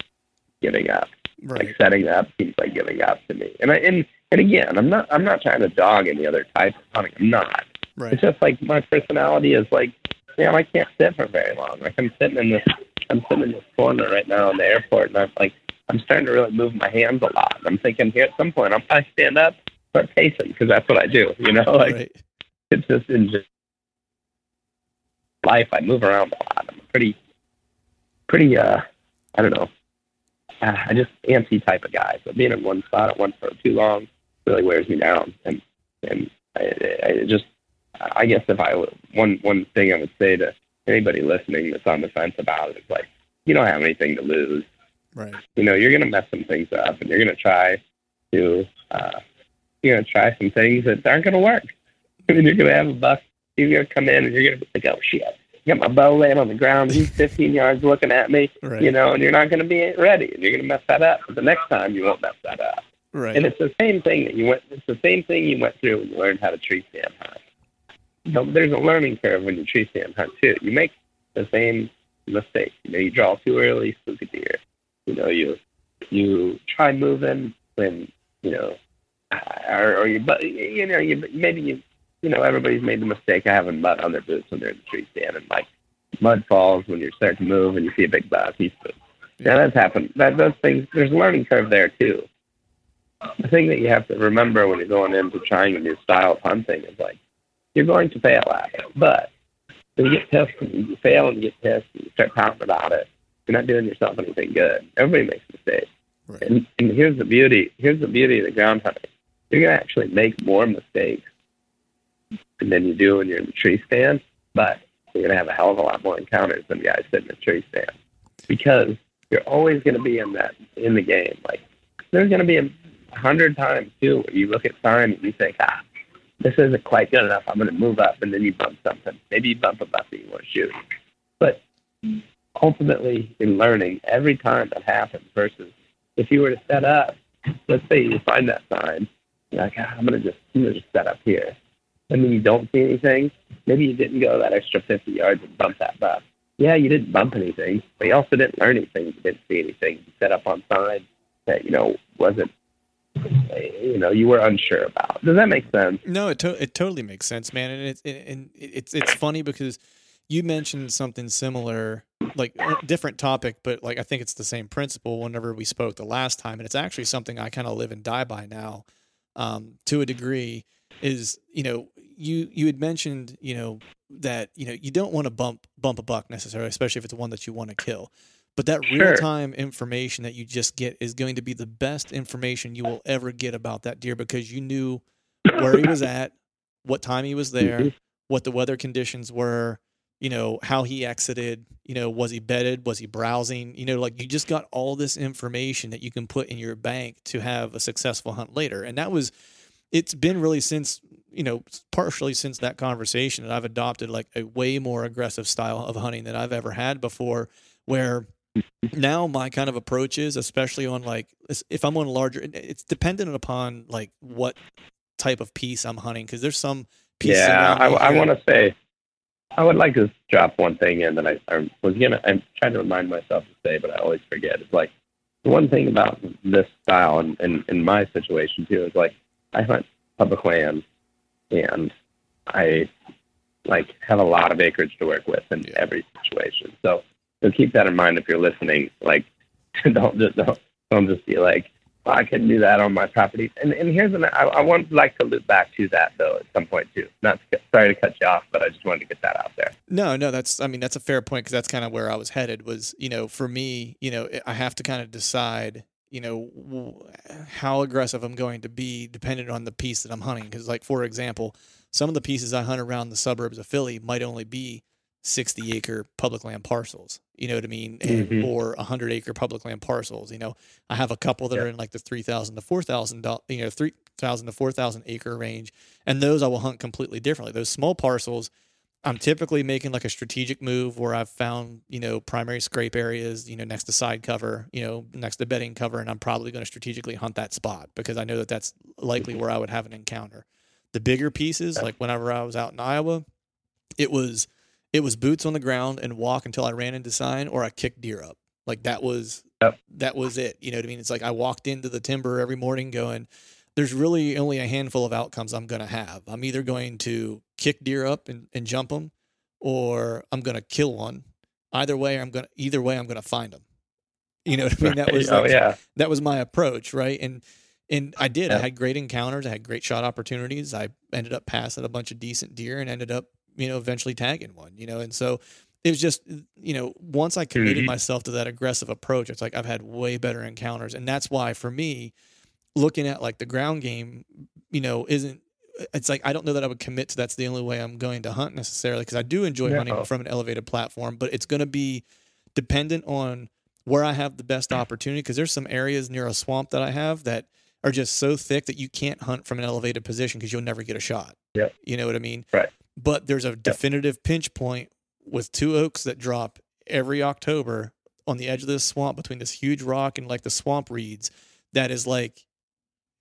giving up Right. like setting up seems like giving up to me. And I and and again, I'm not I'm not trying to dog any other type of hunting. I'm not. Right. It's just like my personality is like, man, I can't sit for very long. Like I'm sitting in this I'm sitting in this corner right now in the airport, and I'm like I'm starting to really move my hands a lot. I'm thinking here at some point I'll probably stand up, start pacing because that's what I do. You know, like right. it's just in just life. I move around a lot. I'm a pretty, pretty. uh I don't know. Uh, I just antsy type of guy. So being in one spot at one for too long really wears me down. And and I, I just, I guess if I one one thing I would say to anybody listening that's on the fence about it is like, you don't have anything to lose Right. you know, you're going to mess some things up and you're going to try to, uh, you're going to try some things that aren't going to work. [laughs] I mean, you're going to have a buck, you're to come in and you're to be like, oh shit, got my bow laying on the ground. He's 15 yards looking at me, Right. you know, and you're not going to be ready and you're going to mess that up. But the next time you won't mess that up. Right. And it's the same thing that you went, it's the same thing you went through when you learned how to tree stand hunt. You know, there's a learning curve when you tree stand hunt too. You make the same mistake. You know, you draw too early, spook a deer. You know, you you try moving when you know, or, or you but you know you maybe you you know everybody's made the mistake of having mud on their boots when they're in the tree stand and like mud falls when you're starting to move and you see a big buck. He's yeah, that's happened. That those things there's a learning curve there too. The thing that you have to remember when you're going into trying a new style of hunting is like you're going to fail at it, but when you get pissed and you fail and you get pissed and you start talking about it, you're not doing yourself anything good. Everybody makes mistakes. Right. And, and here's the beauty. Here's the beauty of the ground hunting. You're gonna actually make more mistakes than you do when you're in the tree stand, but you're gonna have a hell of a lot more encounters than guys sitting in the tree stand because you're always gonna be in that in the game. Like there's gonna be a hundred times too where you look at signs and you think, ah, this isn't quite good enough. I'm gonna move up, and then you bump something. Maybe you bump a buck that you want to shoot, but ultimately in learning every time that happens versus if you were to set up let's say you find that sign you're like ah, i'm gonna just i'm gonna just set up here and then you don't see anything. Maybe you didn't go that extra 50 yards and bump that buck yeah you didn't bump anything but you also didn't learn anything. You didn't see anything. You set up on sign that you know wasn't you know you were unsure about. Does that make sense? No, it to- it totally makes sense, man, and it's and it's it's funny because you mentioned something similar, like a different topic, but like I think it's the same principle. Whenever we spoke the last time, and it's actually something I kind of live and die by now, um, to a degree. Is you know you you had mentioned you know that you know you don't want to bump bump a buck necessarily, especially if it's one that you want to kill. But that Sure. real time information that you just get is going to be the best information you will ever get about that deer because you knew where he was at, what time he was there, Mhm. what the weather conditions were, you know, how he exited, you know, was he bedded, was he browsing, you know, like you just got all this information that you can put in your bank to have a successful hunt later. And that was it's been really since, you know, partially since that conversation that I've adopted like a way more aggressive style of hunting than I've ever had before where now my kind of approach is especially on like if i'm on larger it's dependent upon like what type of piece i'm hunting because there's some pieces yeah i, I want to say i would like to drop one thing in that I, I was gonna i'm trying to remind myself to say but i always forget. It's like the one thing about this style and in, in my situation too is like i hunt public land and i like have a lot of acreage to work with in Yeah. every situation so so keep that in mind if you're listening like [laughs] don't just don't don't just be like, well, I couldn't do that on my property. And and here's an I, I would like to loop back to that though at some point too. Not to, sorry to cut you off, but I just wanted to get that out there. No, no, that's I mean that's a fair point because that's kind of where I was headed. Was you know for me, you know, I have to kind of decide, you know, how aggressive I'm going to be depending on the piece that I'm hunting. Because like for example, some of the pieces I hunt around the suburbs of Philly might only be 60 acre public land parcels you know what i mean and, Mhm. or 100 acre public land parcels you know i have a couple that are in like the 3000 to 4000 you know 3000 to 4000 acre range and those i will hunt completely differently those small parcels i'm typically making like a strategic move where i've found you know primary scrape areas you know next to side cover you know next to bedding cover and i'm probably going to strategically hunt that spot because i know that that's likely mm-hmm. where i would have an encounter the bigger pieces like whenever i was out in iowa it was it was boots on the ground and walk until I ran into sign or I kicked deer up. Like that was Yep. that was it. You know what I mean? It's like I walked into the timber every morning going, there's really only a handful of outcomes I'm going to have. I'm either going to kick deer up and, and jump them or I'm going to kill one. Either way, I'm going to, either way, I'm going to find them. You know what I mean? That was, [laughs] oh like- yeah, that was my approach, right? And and I did. I had great encounters. I had great shot opportunities. I ended up passing a bunch of decent deer and ended up, you know, eventually tagging one. You know, and so it was just, you know, once I committed Mhm. myself to that aggressive approach, it's like I've had way better encounters, and that's why for me, looking at like the ground game, you know, isn't. It's like I don't know that I would commit to that's the only way I'm going to hunt necessarily because I do enjoy hunting from an elevated platform, but it's going to be dependent on where I have the best opportunity because there's some areas near a swamp that I have that are just so thick that you can't hunt from an elevated position because you'll never get a shot. Yep. You know what I mean? Right. But there's a definitive pinch point with two oaks that drop every October on the edge of this swamp between this huge rock and like the swamp reeds that is like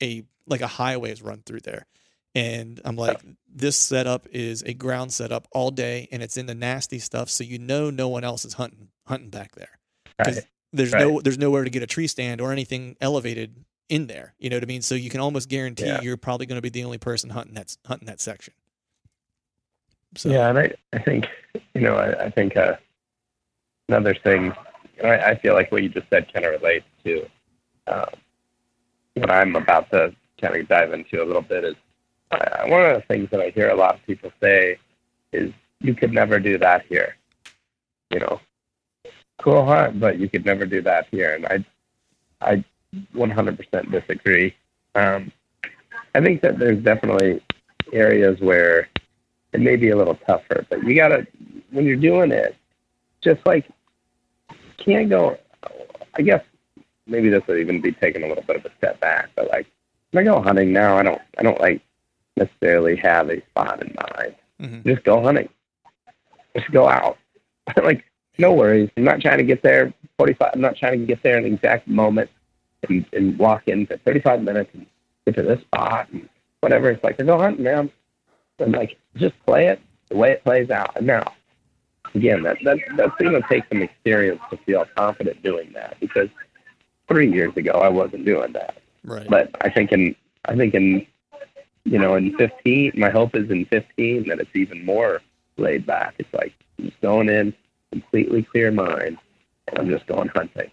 a like a highway is run through there. And I'm like, this setup is a ground setup all day and it's in the nasty stuff, so you know no one else is hunting hunting back there right. there's no there's nowhere to get a tree stand or anything elevated in there. You know what I mean? So you can almost guarantee Yeah. you're probably going to be the only person hunting that hunting that section. So Yeah, and I, I think, you know, I, I think uh, another thing, I, I feel like what you just said kind of relates to um, what I'm about to kind of dive into a little bit is uh, one of the things that I hear a lot of people say is you could never do that here. You know, cool hunt, but you could never do that here. And I, I 100% disagree. Um, I think that there's definitely areas where it may be a little tougher, but you gotta when you're doing it, just like can't go. I guess maybe this would even be taking a little bit of a step back, but like when I go hunting now, I don't I don't like necessarily have a spot in mind. Mm-hmm. Just go hunting. Just go out. [laughs] like no worries. I'm not trying to get there 45. I'm not trying to get there in the exact moment and, and walk in for 35 minutes and get to this spot and whatever. It's like, go hunting, man. And like, just play it the way it plays out. And now, again, that, that that's going to take some experience to feel confident doing that because three years ago I wasn't doing that. right. But I think in I think in you know in 15, my hope is in 15 that it's even more laid back. It's like just going in completely clear mind, and I'm just going hunting.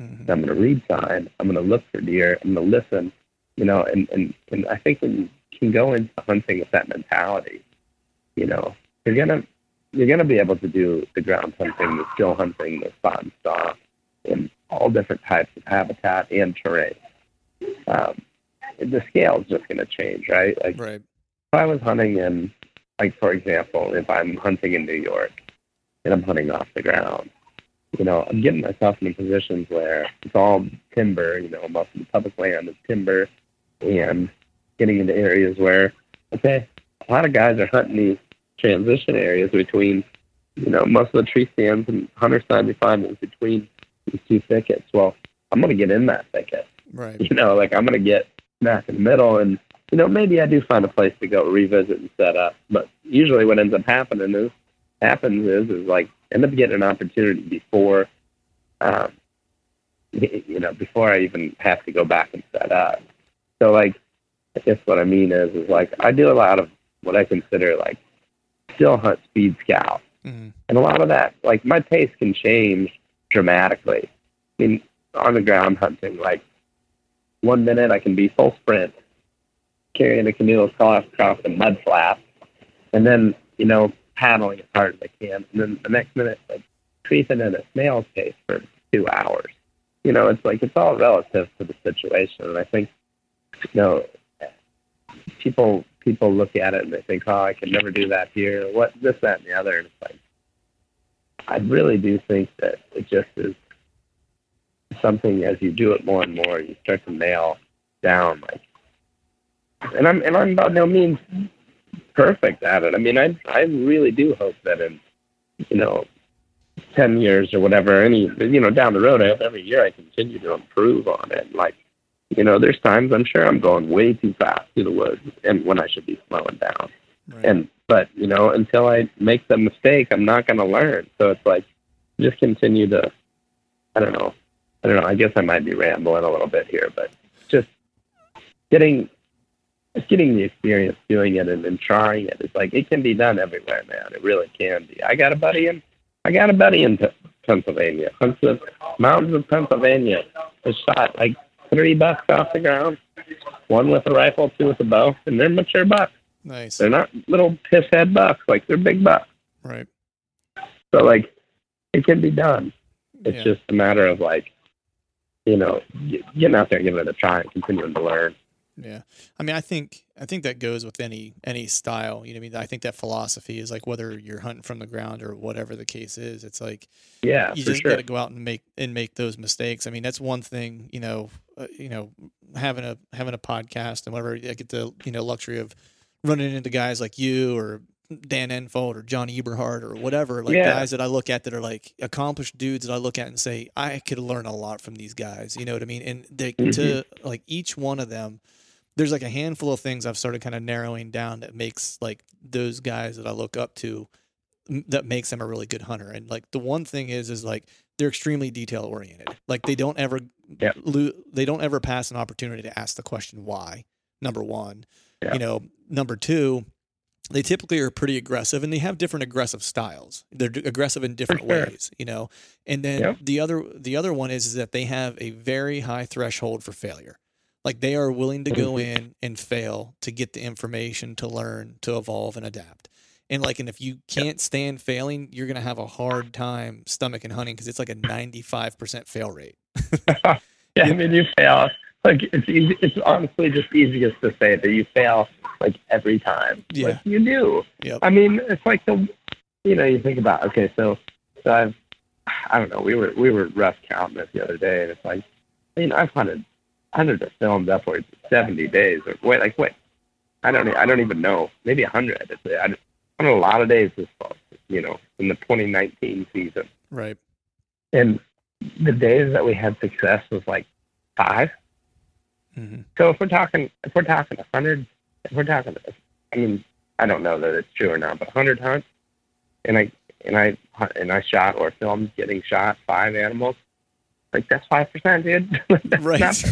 Mhm. I'm going to read sign. I'm going to look for deer. I'm going to listen. You know, and, and and I think when you can go into hunting with that mentality, you know, you're gonna you're gonna be able to do the ground hunting, the skill hunting, the spot and stalk, in all different types of habitat and terrain. Um, the scale is just going to change, right? Like Right. if I was hunting in, like for example, if I'm hunting in New York and I'm hunting off the ground, you know, I'm getting myself in positions where it's all timber. You know, most of the public land is timber, and getting into areas where, okay, a lot of guys are hunting these transition areas between, you know, most of the tree stands and hunter side we find is between two thickets. Well, I'm going to get in that thicket Right. you know, like I'm gonna get back in the middle, and you know, maybe I do find a place to go revisit and set up. But usually, what ends up happening is happens is is like end up getting an opportunity before, um, you know, before I even have to go back and set up. So like, I guess what I mean is is like I do a lot of what I consider like still hunt speed scout. Mhm. And a lot of that, like my pace can change dramatically. I mean, on the ground hunting. Like one minute I can be full sprint, carrying a canoe across across a mud flap, and then you know paddling as hard as I can, and then the next minute like creeping at a snail's pace for two hours. You know, it's like it's all relative to the situation, and I think you know people people look at it and they think, oh, I can never do that here. What this, that, and the other. And it's like I really do think that it just is something as you do it more and more, you start to nail down like. And I'm and I'm by no means perfect at it. I mean, I I really do hope that in you know ten years or whatever, any you know down the road, I hope every year I continue to improve on it. Like, you know, there's times I'm sure I'm going way too fast through the woods, and when I should be slowing down. Right. And but you know, until I make the mistake, I'm not going to learn. So it's like just continue to. I don't know. I don't know. I guess I might be rambling a little bit here, but just getting just getting the experience doing it and, and trying it. It's like it can be done everywhere, man. It really can be. I got a buddy in I got a buddy in Pennsylvania, hunts the mountains of Pennsylvania. Has shot like three bucks off the ground, one with a rifle, two with a bow, and they're mature bucks. Nice. They're not little piss head bucks, like they're big bucks. Right. So like, it can be done. It's yeah. just a matter of like, you know, getting out there, giving it a try, and continuing to learn. Yeah. I mean, I think I think that goes with any any style. You know, I mean, I think that philosophy is like whether you're hunting from the ground or whatever the case is. It's like yeah, you just sure. got to go out and make and make those mistakes. I mean, that's one thing. You know, uh, you know, having a having a podcast and whatever. I get the you know luxury of running into guys like you or Dan Infalt or John Eberhart or whatever, like yeah. guys that I look at that are like accomplished dudes that I look at and say I could learn a lot from these guys. You know what I mean? And they mm-hmm. to like each one of them there's like a handful of things I've started kind of narrowing down that makes like those guys that I look up to that makes them a really good hunter. And like the one thing is is like they're extremely detail oriented. Like they don't ever lo- they don't ever pass an opportunity to ask the question why. Number 1. You know, number 2, they typically are pretty aggressive and they have different aggressive styles. They're aggressive in different sure. ways, you know. And then the other the other one is, is that they have a very high threshold for failure. Like they are willing to go mm-hmm. in and fail to get the information to learn, to evolve and adapt. And like, and if you can't stand failing, you're gonna have a hard time stomach and hunting because it's like a 95% fail rate. [laughs] [laughs] yeah, I mean, you fail. Like it's easy. It's honestly just easiest to say that you fail like every time. Yeah, like, you do. Yep. I mean, it's like the, you know, you think about okay, so so I've, I don't know, we were we were rough counting this the other day, and it's like, I mean, I've hunted hundreds of films upwards of 70 days or wait like wait i don't i don't even know maybe 100 i just on a lot of days this fall you know in the 2019 season right and the days that we had success was like 5 mm-hmm. so if we're talking if we're talking a 100 if we're talking i mean i don't know that it's true or not but 100 hunts and i and i and i shot or filmed getting shot five animals like that's five percent, dude. [laughs] right.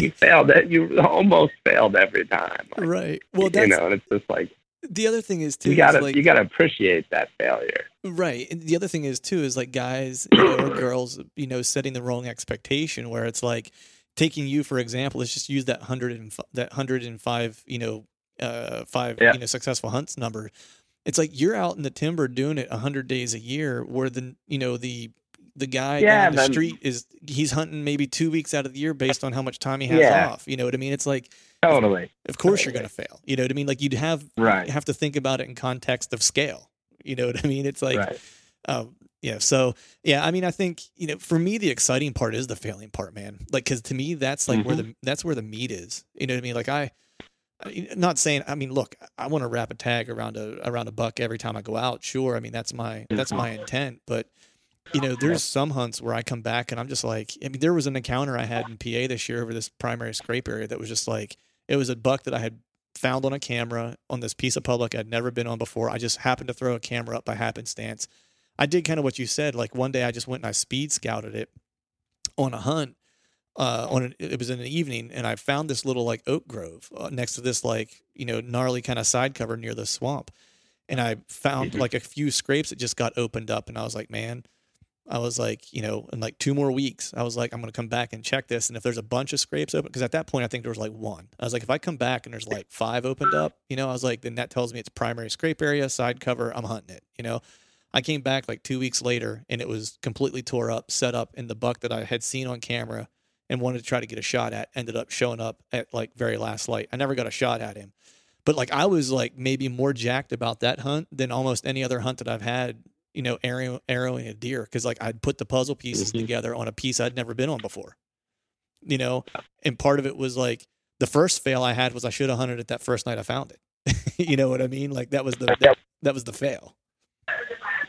You failed it. You almost failed every time. Like, right. Well, that's, you know, it's just like the other thing is too. You gotta like, you gotta appreciate that failure. Right. And the other thing is too is like guys you [coughs] know, or girls, you know, setting the wrong expectation where it's like taking you for example. Let's just use that hundred and that hundred and five, you know, uh, five, yeah. you know, successful hunts number. It's like you're out in the timber doing it hundred days a year, where the you know the the guy yeah, down the street is he's hunting maybe two weeks out of the year based on how much time he has yeah. off. You know what I mean? It's like totally. Of course totally. you're gonna fail. You know what I mean? Like you'd have right. have to think about it in context of scale. You know what I mean? It's like right. um, yeah. So yeah, I mean, I think you know, for me, the exciting part is the failing part, man. Like, because to me, that's like mm-hmm. where the that's where the meat is. You know what I mean? Like I, not saying. I mean, look, I want to wrap a tag around a around a buck every time I go out. Sure, I mean that's my that's my intent. But you know, there's some hunts where I come back and I'm just like, I mean, there was an encounter I had in PA this year over this primary scrape area that was just like, it was a buck that I had found on a camera on this piece of public I'd never been on before. I just happened to throw a camera up by happenstance. I did kind of what you said. Like one day I just went and I speed scouted it on a hunt. Uh, on an, it was in the evening, and I found this little like oak grove uh, next to this like you know gnarly kind of side cover near the swamp, and I found mm-hmm. like a few scrapes that just got opened up, and I was like, man, I was like, you know, in like two more weeks, I was like, I'm going to come back and check this. And if there's a bunch of scrapes open, because at that point, I think there was like one. I was like, if I come back and there's like five opened up, you know, I was like, then that tells me it's primary scrape area, side cover. I'm hunting it, you know. I came back like two weeks later and it was completely tore up, set up, and the buck that I had seen on camera and wanted to try to get a shot at ended up showing up at like very last light. I never got a shot at him. But like I was like maybe more jacked about that hunt than almost any other hunt that I've had, you know, arrow, arrowing a deer because like I'd put the puzzle pieces Mhm. together on a piece I'd never been on before. You know, and part of it was like the first fail I had was I should have hunted it that first night I found it. [laughs] you know what I mean? Like that was the that, that was the fail.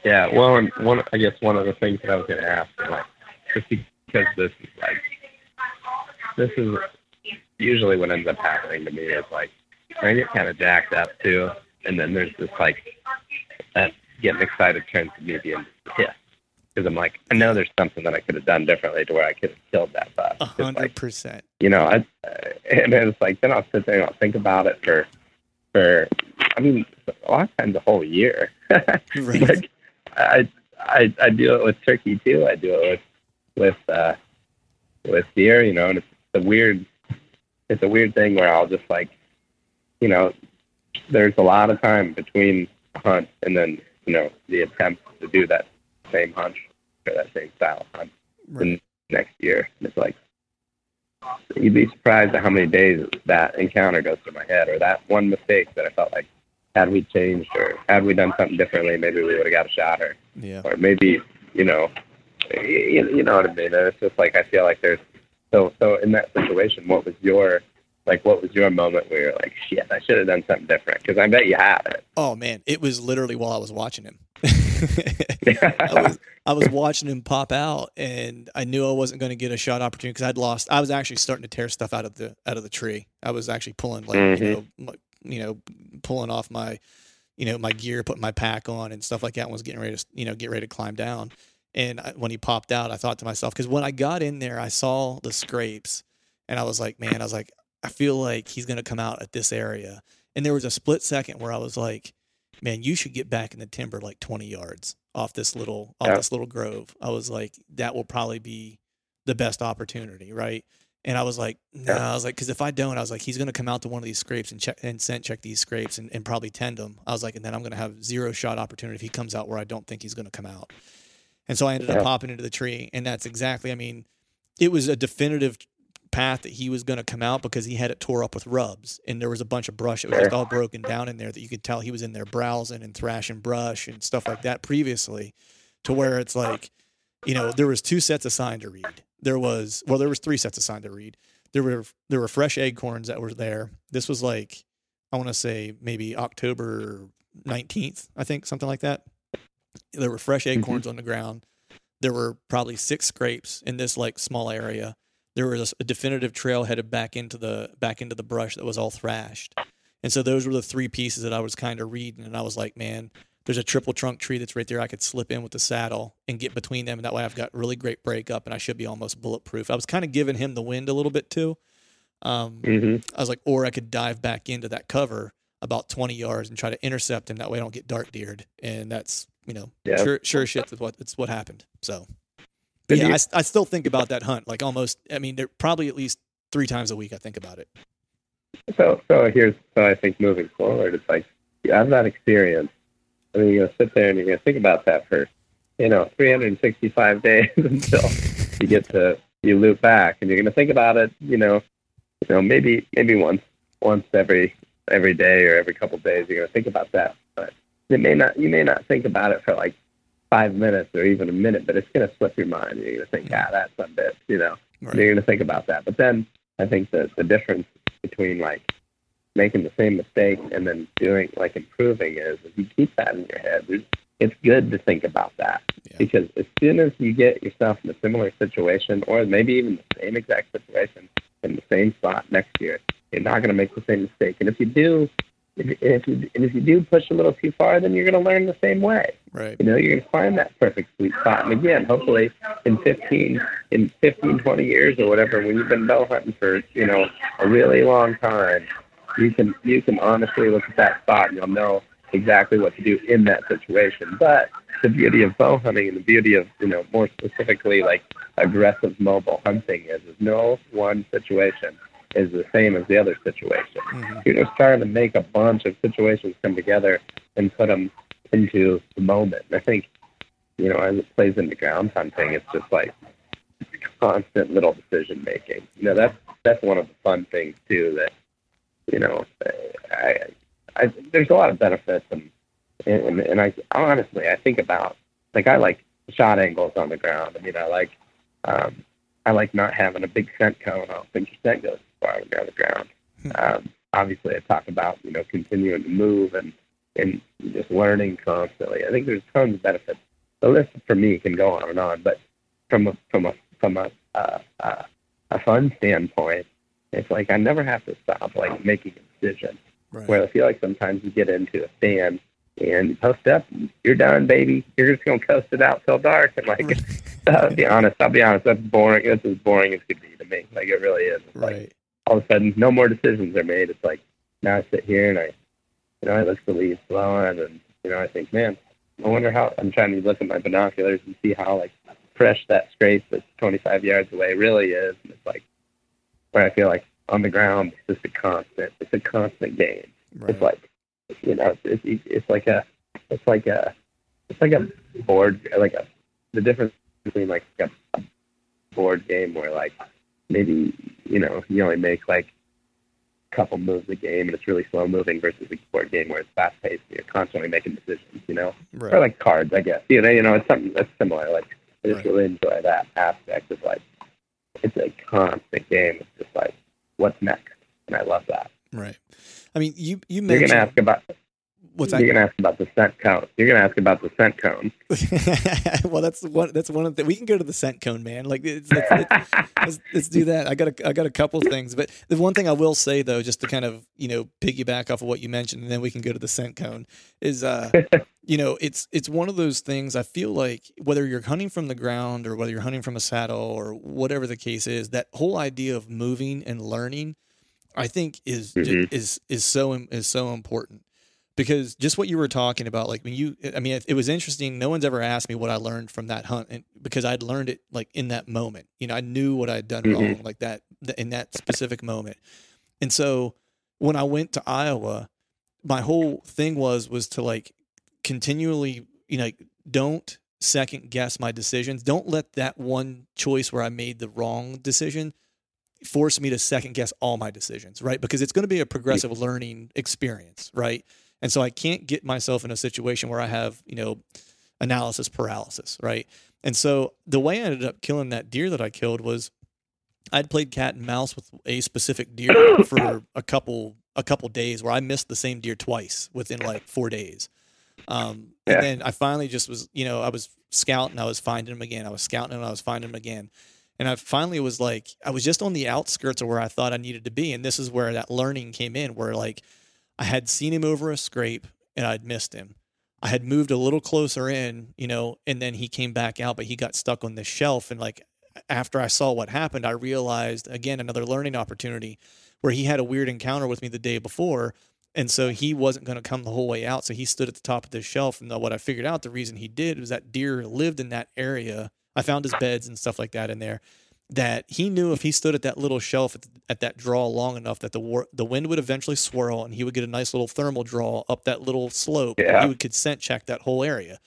Yeah, well, and one I guess one of the things that I was going to ask, like, just because this is like, this is usually what ends up happening to me is like, I get kind of jacked up too, and then there's this like, that getting excited turns to me being pissed because I'm like, I know there's something that I could have done differently to where I could have killed that buck. A hundred percent. you know, I, and it's like then I'll sit there and I'll think about it for, for, I mean, a lot of times a whole year. [laughs] Right. like I, I I do it with turkey too. I do it with with uh, with deer. You know, and it's a weird it's a weird thing where I'll just like, you know, there's a lot of time between a hunt and then you know the attempt to do that same hunt or that same style hunt Right. next year. And it's like you'd be surprised at how many days that encounter goes through my head or that one mistake that I felt like had we changed or had we done something differently, maybe we would have got a shot or Yeah. or maybe you know you, you know what I mean. It's just like I feel like there's so so in that situation, what was your like what was your moment where you're like shit, I should have done something different because I bet you have it. Oh man, it was literally while I was watching him. [laughs] I was [laughs] I was watching him pop out, and I knew I wasn't going to get a shot opportunity because I'd lost. I was actually starting to tear stuff out of the out of the tree. I was actually pulling like you mm-hmm. know my, you know pulling off my you know my gear, putting my pack on and stuff like that. And was getting ready to you know get ready to climb down. And I, when he popped out, I thought to myself because when I got in there, I saw the scrapes, and I was like, man, I was like, I feel like he's going to come out at this area. And there was a split second where I was like, man, you should get back in the timber like 20 yards off this little off Yeah. this little grove. I was like, that will probably be the best opportunity, right? And I was like, no, I was like, because if I don't, I was like, he's gonna come out to one of these scrapes and check and scent check these scrapes and, and probably tend them. I was like, and then I'm gonna have zero shot opportunity if he comes out where I don't think he's gonna come out. And so I ended Yeah. up popping into the tree, and that's exactly. I mean, it was a definitive path that he was going to come out because he had it tore up with rubs and there was a bunch of brush. It was just all broken down in there that you could tell he was in there browsing and thrashing brush and stuff like that previously to where it's like, you know, there was two sets assigned to read. There was, well, there was three sets assigned to read. There were, there were fresh acorns that were there. This was like, I want to say maybe October 19th, I think, something like that. There were fresh mm-hmm. acorns on the ground. There were probably six scrapes in this like small area there was a definitive trail headed back into the back into the brush that was all thrashed. And so those were the three pieces that I was kind of reading and I was like, man, there's a triple trunk tree that's right there. I could slip in with the saddle and get between them and that way I've got really great breakup and I should be almost bulletproof. I was kind of giving him the wind a little bit too. Um, hmm I was like, or I could dive back into that cover about 20 yards and try to intercept him. That way I don't get dark deered. And that's, you know, Yeah. sure, sure shit. That's what, that's what happened. So Did yeah, I, I still think about that hunt like almost. I mean, there probably at least three times a week. I think about it. So so here's so I think moving forward, it's like you have that experience. I mean, you're gonna sit there and you're gonna think about that for, you know, 365 [laughs] days until you get to you loop back, and you're gonna think about it. You know, you know maybe maybe once once every every day or every couple days. You're gonna think about that, but it may not. You may not think about it for like five minutes or even a minute, but it's gonna slip your mind. You're gonna think, ah, that's a bit, you know. Right. You're gonna think about that, but then I think that the difference between like making the same mistake and then doing like improving is if you keep that in your head, it's good to think about that Yeah. because as soon as you get yourself in a similar situation or maybe even the same exact situation in the same spot next year, you're not going to make the same mistake. And if you do, if, if you and if you do push a little too far, then you're going to learn the same way. Right. You know, you're going to find that perfect sweet spot. And again, hopefully in 15, in 15, 20 years or whatever, when you've been bow hunting for, you know, a really long time, you can, you can honestly look at that spot and you'll know exactly what to do in that situation. But the beauty of bow hunting and the beauty of, you know, more specifically like aggressive mobile hunting is, is no one situation is the same as the other situation. Mm-hmm. You're just trying to make a bunch of situations come together and put them into the moment. And I think, you know, as it plays into ground hunting, it's just like constant little decision making. You know, that's that's one of the fun things too. That you know, I, I there's a lot of benefits, and and, and I honestly I think about like I like shot angles on the ground. I mean, I like um, I like not having a big scent cone. I don't think your scent goes far on the ground. Hmm. Um, obviously, I talk about you know continuing to move and and just learning constantly. I think there's tons of benefits. The list for me can go on and on, but from a from a from a uh, uh, a fun standpoint, it's like I never have to stop like making a decision. Right. Where I feel like sometimes you get into a stand and you post up, you're done, baby. You're just gonna coast it out till dark. And like, [laughs] I'll be honest, I'll be honest, that's boring. That's as boring as could be to me. Like it really is. It's right. Like all of a sudden, no more decisions are made. It's like now I sit here and I, you know, I look the leaves blowing, and you know, I think, man, I wonder how. I'm trying to look at my binoculars and see how like fresh that scrape that's 25 yards away really is. And it's like where I feel like on the ground, it's just a constant. It's a constant game. Right. It's like you know, it's, it's it's like a it's like a it's like a board like a the difference between like a board game where like maybe you know you only make like a couple moves a game and it's really slow moving versus a board game where it's fast paced and you're constantly making decisions. You know, right. or like cards, I guess. You know, you know, it's something that's similar. Like I just right. really enjoy that aspect of like it's a constant game. It's just like what's next, and I love that. Right. I mean, you you mentioned. You're gonna ask about. What's that? You're gonna ask about the scent cone. You're gonna ask about the scent cone. [laughs] well, that's one. That's one of the. We can go to the scent cone, man. Like, it's, it's, it's, [laughs] let's, let's, do that. I got a. I got a couple things, but the one thing I will say though, just to kind of you know piggyback off of what you mentioned, and then we can go to the scent cone, is uh, [laughs] you know, it's it's one of those things. I feel like whether you're hunting from the ground or whether you're hunting from a saddle or whatever the case is, that whole idea of moving and learning I think is mm-hmm. is is so is so important because just what you were talking about, like when you, I mean, it, it, was interesting. No one's ever asked me what I learned from that hunt, and because I'd learned it like in that moment. You know, I knew what I'd done mm-hmm. wrong, like that in that specific moment. And so when I went to Iowa, my whole thing was was to like continually, you know, don't second guess my decisions. Don't let that one choice where I made the wrong decision force me to second guess all my decisions, right? Because it's going to be a progressive learning experience, right? And so I can't get myself in a situation where I have, you know, analysis paralysis, right? And so the way I ended up killing that deer that I killed was I'd played cat and mouse with a specific deer [coughs] for a couple a couple days where I missed the same deer twice within like 4 days. Um, yeah. and then I finally just was, you know, I was scouting, I was finding him again. I was scouting and I was finding him again. And I finally was like, I was just on the outskirts of where I thought I needed to be. And this is where that learning came in, where like I had seen him over a scrape and I'd missed him. I had moved a little closer in, you know, and then he came back out, but he got stuck on this shelf. And like after I saw what happened, I realized again another learning opportunity where he had a weird encounter with me the day before. And so he wasn't going to come the whole way out. So he stood at the top of this shelf. And what I figured out, the reason he did was that deer lived in that area I found his beds and stuff like that in there. That he knew if he stood at that little shelf at, at that draw long enough that the war, the wind would eventually swirl and he would get a nice little thermal draw up that little slope. Yeah. He would could scent check that whole area.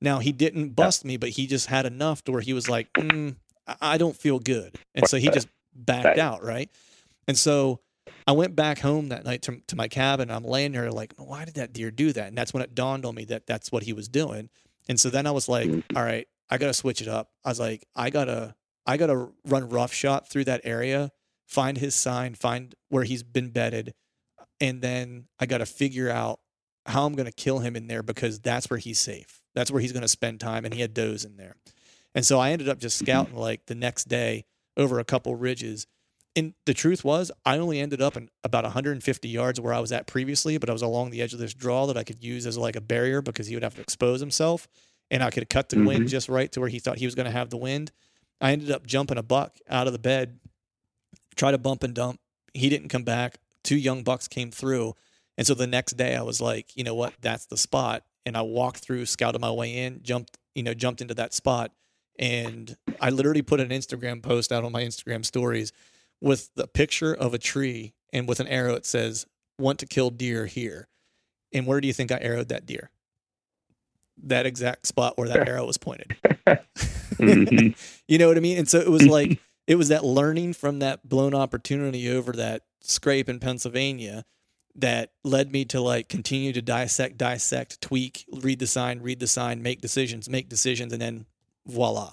Now he didn't bust yeah. me, but he just had enough to where he was like, mm, I don't feel good, and so he just backed out, right? And so I went back home that night to, to my cabin. I'm laying there like, why did that deer do that? And that's when it dawned on me that that's what he was doing. And so then I was like, mm-hmm. all right, I gotta switch it up. I was like, I gotta, I gotta run rough shot through that area, find his sign, find where he's been bedded, and then I gotta figure out how I'm gonna kill him in there because that's where he's safe. That's where he's gonna spend time, and he had does in there. And so I ended up just mm-hmm. scouting like the next day over a couple ridges. And the truth was, I only ended up in about 150 yards where I was at previously, but I was along the edge of this draw that I could use as like a barrier because he would have to expose himself and I could cut the mm-hmm. wind just right to where he thought he was going to have the wind. I ended up jumping a buck out of the bed, tried to bump and dump. He didn't come back. Two young bucks came through, And so the next day I was like, you know what, that's the spot. And I walked through, scouted my way in, jumped, you know, jumped into that spot. And I literally put an Instagram post out on my Instagram stories with the picture of a tree and with an arrow it says, want to kill deer here. And where do you think I arrowed that deer? That exact spot where that [laughs] arrow was pointed. [laughs] Mhm. [laughs] you know what I mean? And so it was like [laughs] it was that learning from that blown opportunity over that scrape in Pennsylvania that led me to like continue to dissect, dissect, tweak, read the sign, read the sign, make decisions, make decisions, and then voila.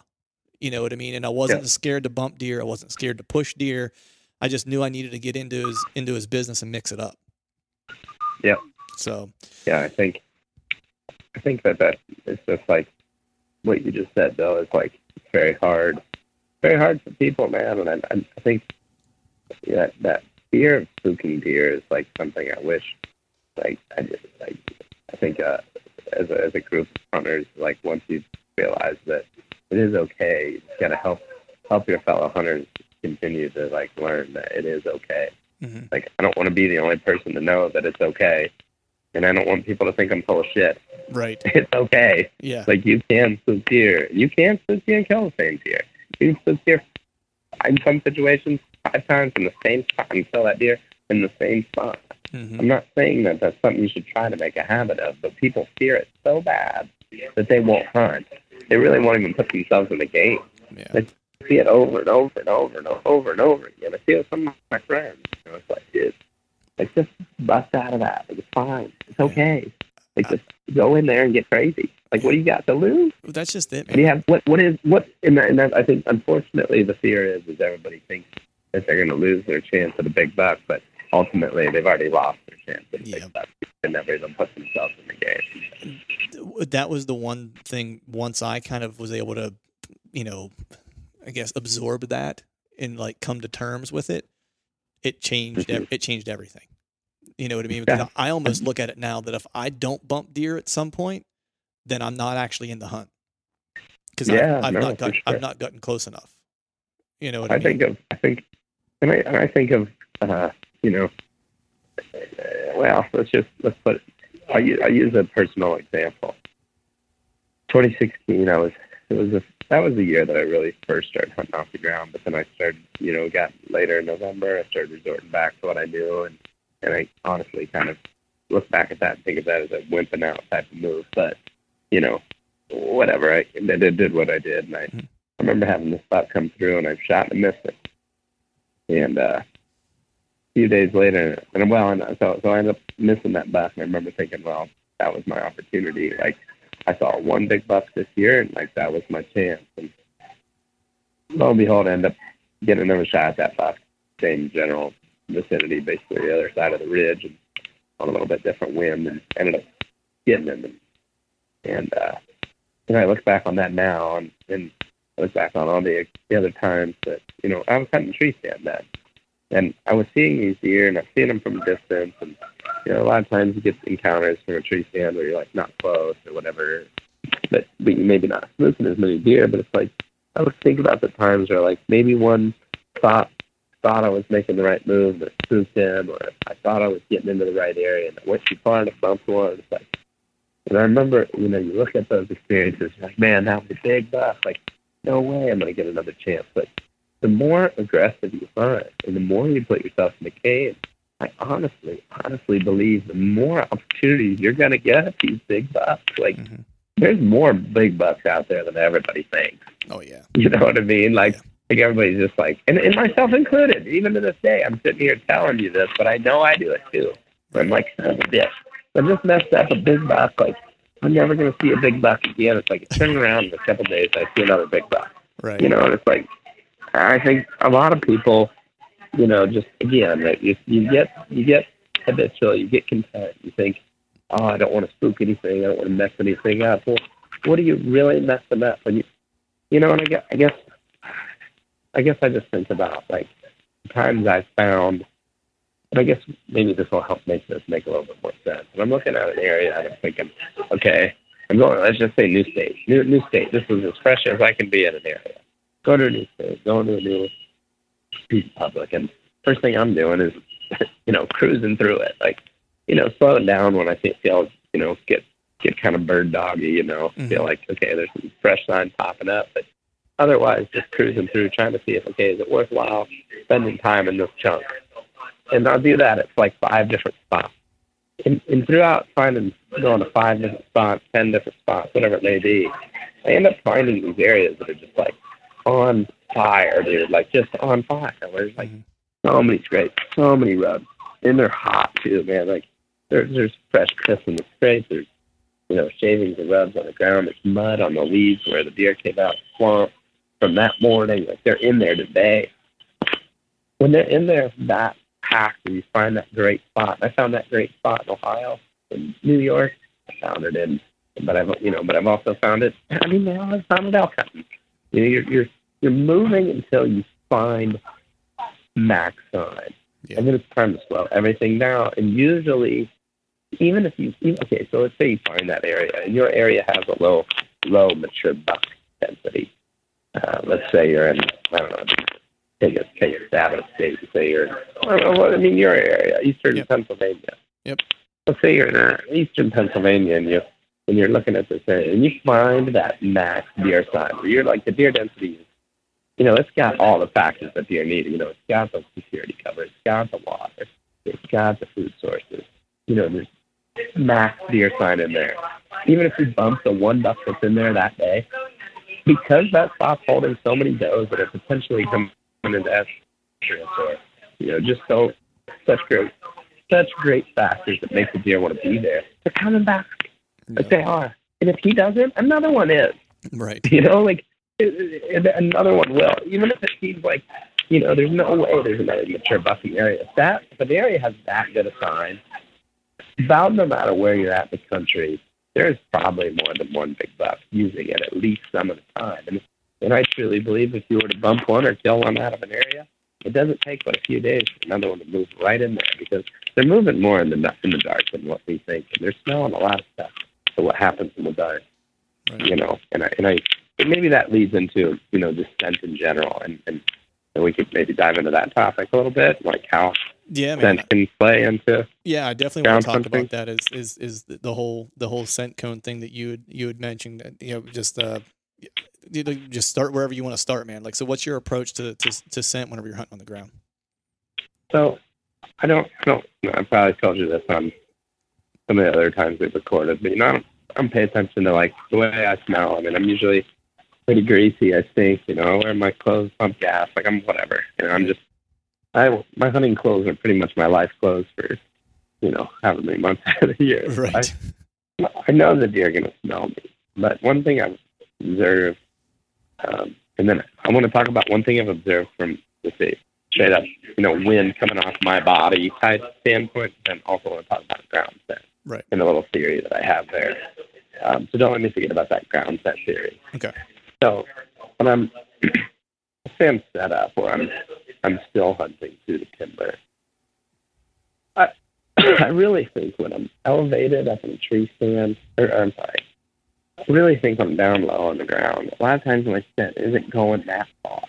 You know what I mean? And I wasn't Yeah. scared to bump deer. I wasn't scared to push deer. I just knew I needed to get into his into his business and mix it up. Yeah. So yeah, I think I think that that is just like what you just said though is like very hard, very hard for people, man. And I, I think that that fear of spooking deer is like something I wish, like I just like I think uh, as a as a group of hunters, like once you realize that it is okay, you just gotta help help your fellow hunters continue to like learn that it is okay. mhm. Like I don't want to be the only person to know that it's okay, and I don't want people to think I'm full of shit. right. [laughs] It's okay. Yeah. Like you can deer. You can deer and kill the same deer. You can deer in some situations five times in the same spot and kill that deer in the same spot. Mhm. I'm not saying that that's something you should try to make a habit of, but people fear it so bad that they won't hunt. They really won't even put themselves in the game. Yeah. I see it over and over and over and over and over again. I see it with some of my friends. You know, it's like, dude, like just bust out of that. Like, it's fine. It's okay. Like just go in there and get crazy. Like what do you got to lose? That's just it, And man. you have what? What is what? And that, and that I think unfortunately the fear is is everybody thinks that they're going to lose their chance at a big buck, but ultimately they've already lost their chance at a Yeah. big buck. They never even put themselves in the game. that was the one thing once I kind of was able to, you know, I guess absorb that and like come to terms with it, it changed ev- it changed everything. You know what I mean? Because Yeah. I almost look at it now that if I don't bump deer at some point, then I'm not actually in the hunt. Because Yeah, I've, I've no, not gotten sure. I've not gotten close enough. You know what I, I mean? think of I think and I and I think of uh, you know uh, well let's just let's put I use, I use a personal example. 2016 I was it was a that was the year that I really first started hunting off the ground, but then I started you know got later in November I started resorting back to what I knew and and I honestly kind of look back at that and think of that as a wimping out type of move, but you know whatever I, I did, did what I did and I. I remember having this buck come through and I shot and missed it. And uh, a few days later, and well, and so so I ended up missing that buck. And I remember thinking, well, that was my opportunity. Like I saw one big buck this year, and like that was my chance. And lo and behold, I ended up getting another shot at that buck, same general vicinity, basically the other side of the ridge, and on a little bit different wind, and ended up getting him. And, and uh, know, I look back on that now, and, and I look back on all the, the other times that you know I was hunting tree stand then, and I was seeing these deer, and I seeing them from a distance, and you know a lot of times you get encounters from a tree stand where you're like not close or whatever, but but maybe not missing as many deer, but it's like I would think about the times where like maybe one thought thought I was making the right move that spooked him, or I thought I was getting into the right area, and I went too far and I bumped one. It's like, and I remember, you know, you look at those experiences, you're like, man, that was a big buck. Like, no way I'm going to get another chance. But the more aggressive you hunt, and the more you put yourself in the cave, I honestly, honestly believe the more opportunities you're going to get at these big bucks. Like, Mhm. there's more big bucks out there than everybody thinks. Oh yeah. You know what I mean? Like, Yeah. like everybody's just like, and, and myself included. Even to this day, I'm sitting here telling you this, but I know I do it too. I'm like, of a bitch. I just messed up a big buck. Like, I'm never gonna see a big buck again. It's like turn around in a couple days, I see another big buck. Right. You know, and it's like, I think a lot of people, you know, just again, that you you get you get habitual, you get content. You think, oh, I don't want to spook anything. I don't want to mess anything up. Well, what are you really messing up? And you, you know, and I guess, I guess, I guess I just think about like the times I've found, and I guess maybe this will help make this make a little bit more sense. And I'm looking at an area and I'm thinking, okay, I'm going. Let's just say new state, new new state. This is as fresh as I can be in an area. Go to a new state, go to a new public, and first thing I'm doing is, [laughs] you know, cruising through it. Like, you know, slowing down when I think feel, you know, get get kind of bird doggy, you know, Mhm. feel like okay, there's some fresh signs popping up, but otherwise just cruising through trying to see if okay, is it worthwhile spending time in this chunk? And I'll do that at like five different spots. And, and throughout finding going to five different spots, ten different spots, whatever it may be, I end up finding these areas that are just like on fire, dude. Like just on fire. There's like Mhm. so many scrapes, so many rubs, and they're hot too, man. Like there's there's fresh piss in the scrapes. There's you know shavings and rubs on the ground. There's mud on the leaves where the deer came out swamp from that morning. Like they're in there today. When they're in there that packed, and you find that great spot. I found that great spot in Ohio, in New York. I found it in, but I've you know, but I've also found it. I mean, now I've found it elk hunting. You know, you're you're you're moving until you find max sign. Yeah. And then it's time to slow everything down. And usually, even if you, okay, so let's say you find that area and your area has a low, low mature buck density. Uh, let's say you're in, I don't know, take a, take a stab at a state say you're, I don't know, I mean, your area, eastern Yep. Pennsylvania. Yep. Let's say you're in uh, eastern Pennsylvania and you, and you're looking at this area and you find that max deer sign where you're like, the deer density is you know, it's got all the factors that deer need. You know, it's got the security cover, it's got the water, it's got the food sources. You know, there's max deer sign in there. Even if you bump the one buck that's in there that day, because that spot's holding so many does that are potentially coming into estrus or, you know, just so such great such great factors that make the deer want to be there. They're coming back. Like they are. And if he doesn't, another one is. Right. You know, like and another one will. Even if it seems like, you know, there's no way there's another mature bucking area. If that if an area has that good a sign, about no matter where you're at in the country, there's probably more than one big buck using it at least some of the time. And and I truly believe if you were to bump one or kill one out of an area, it doesn't take but a few days for another one to move right in there because they're moving more in the in the dark than what we think, and they're smelling a lot of stuff. So what happens in the dark, Right. you know? And I and I and maybe that leads into you know just scent in general, and and, and we could maybe dive into that topic a little bit, like how Yeah, man. scent can play into. Yeah, I definitely want to talk about that. Is is is the- the whole the whole scent cone thing that you had you had mentioned? You know, just uh, just start wherever you want to start, man. Like, so what's your approach to to, to scent whenever you're hunting on the ground? So I don't I don't I probably told you this on some of the other times we've recorded, but you know I don't, I don't pay attention to like the way I smell. I mean I'm usually pretty greasy. I stink. You know I wear my clothes pump gas. Like I'm whatever. You know I'm just I my hunting clothes are pretty much my life clothes for you know however many months [laughs] out of the year. Right. I, I know the deer are going to smell me, but one thing I've observed, um, and then I want to talk about one thing I've observed from the say straight up, you know, wind coming off my body type standpoint, and also want to talk about ground scent, Right. And a little theory that I have there. Um, so don't let me forget about that ground scent theory. Okay. So when I'm set up or I'm I'm still hunting through the timber. I [clears throat] I really think when I'm elevated up in a tree stand, or, or I'm sorry, I really think I'm down low on the ground. A lot of times my scent isn't going that far.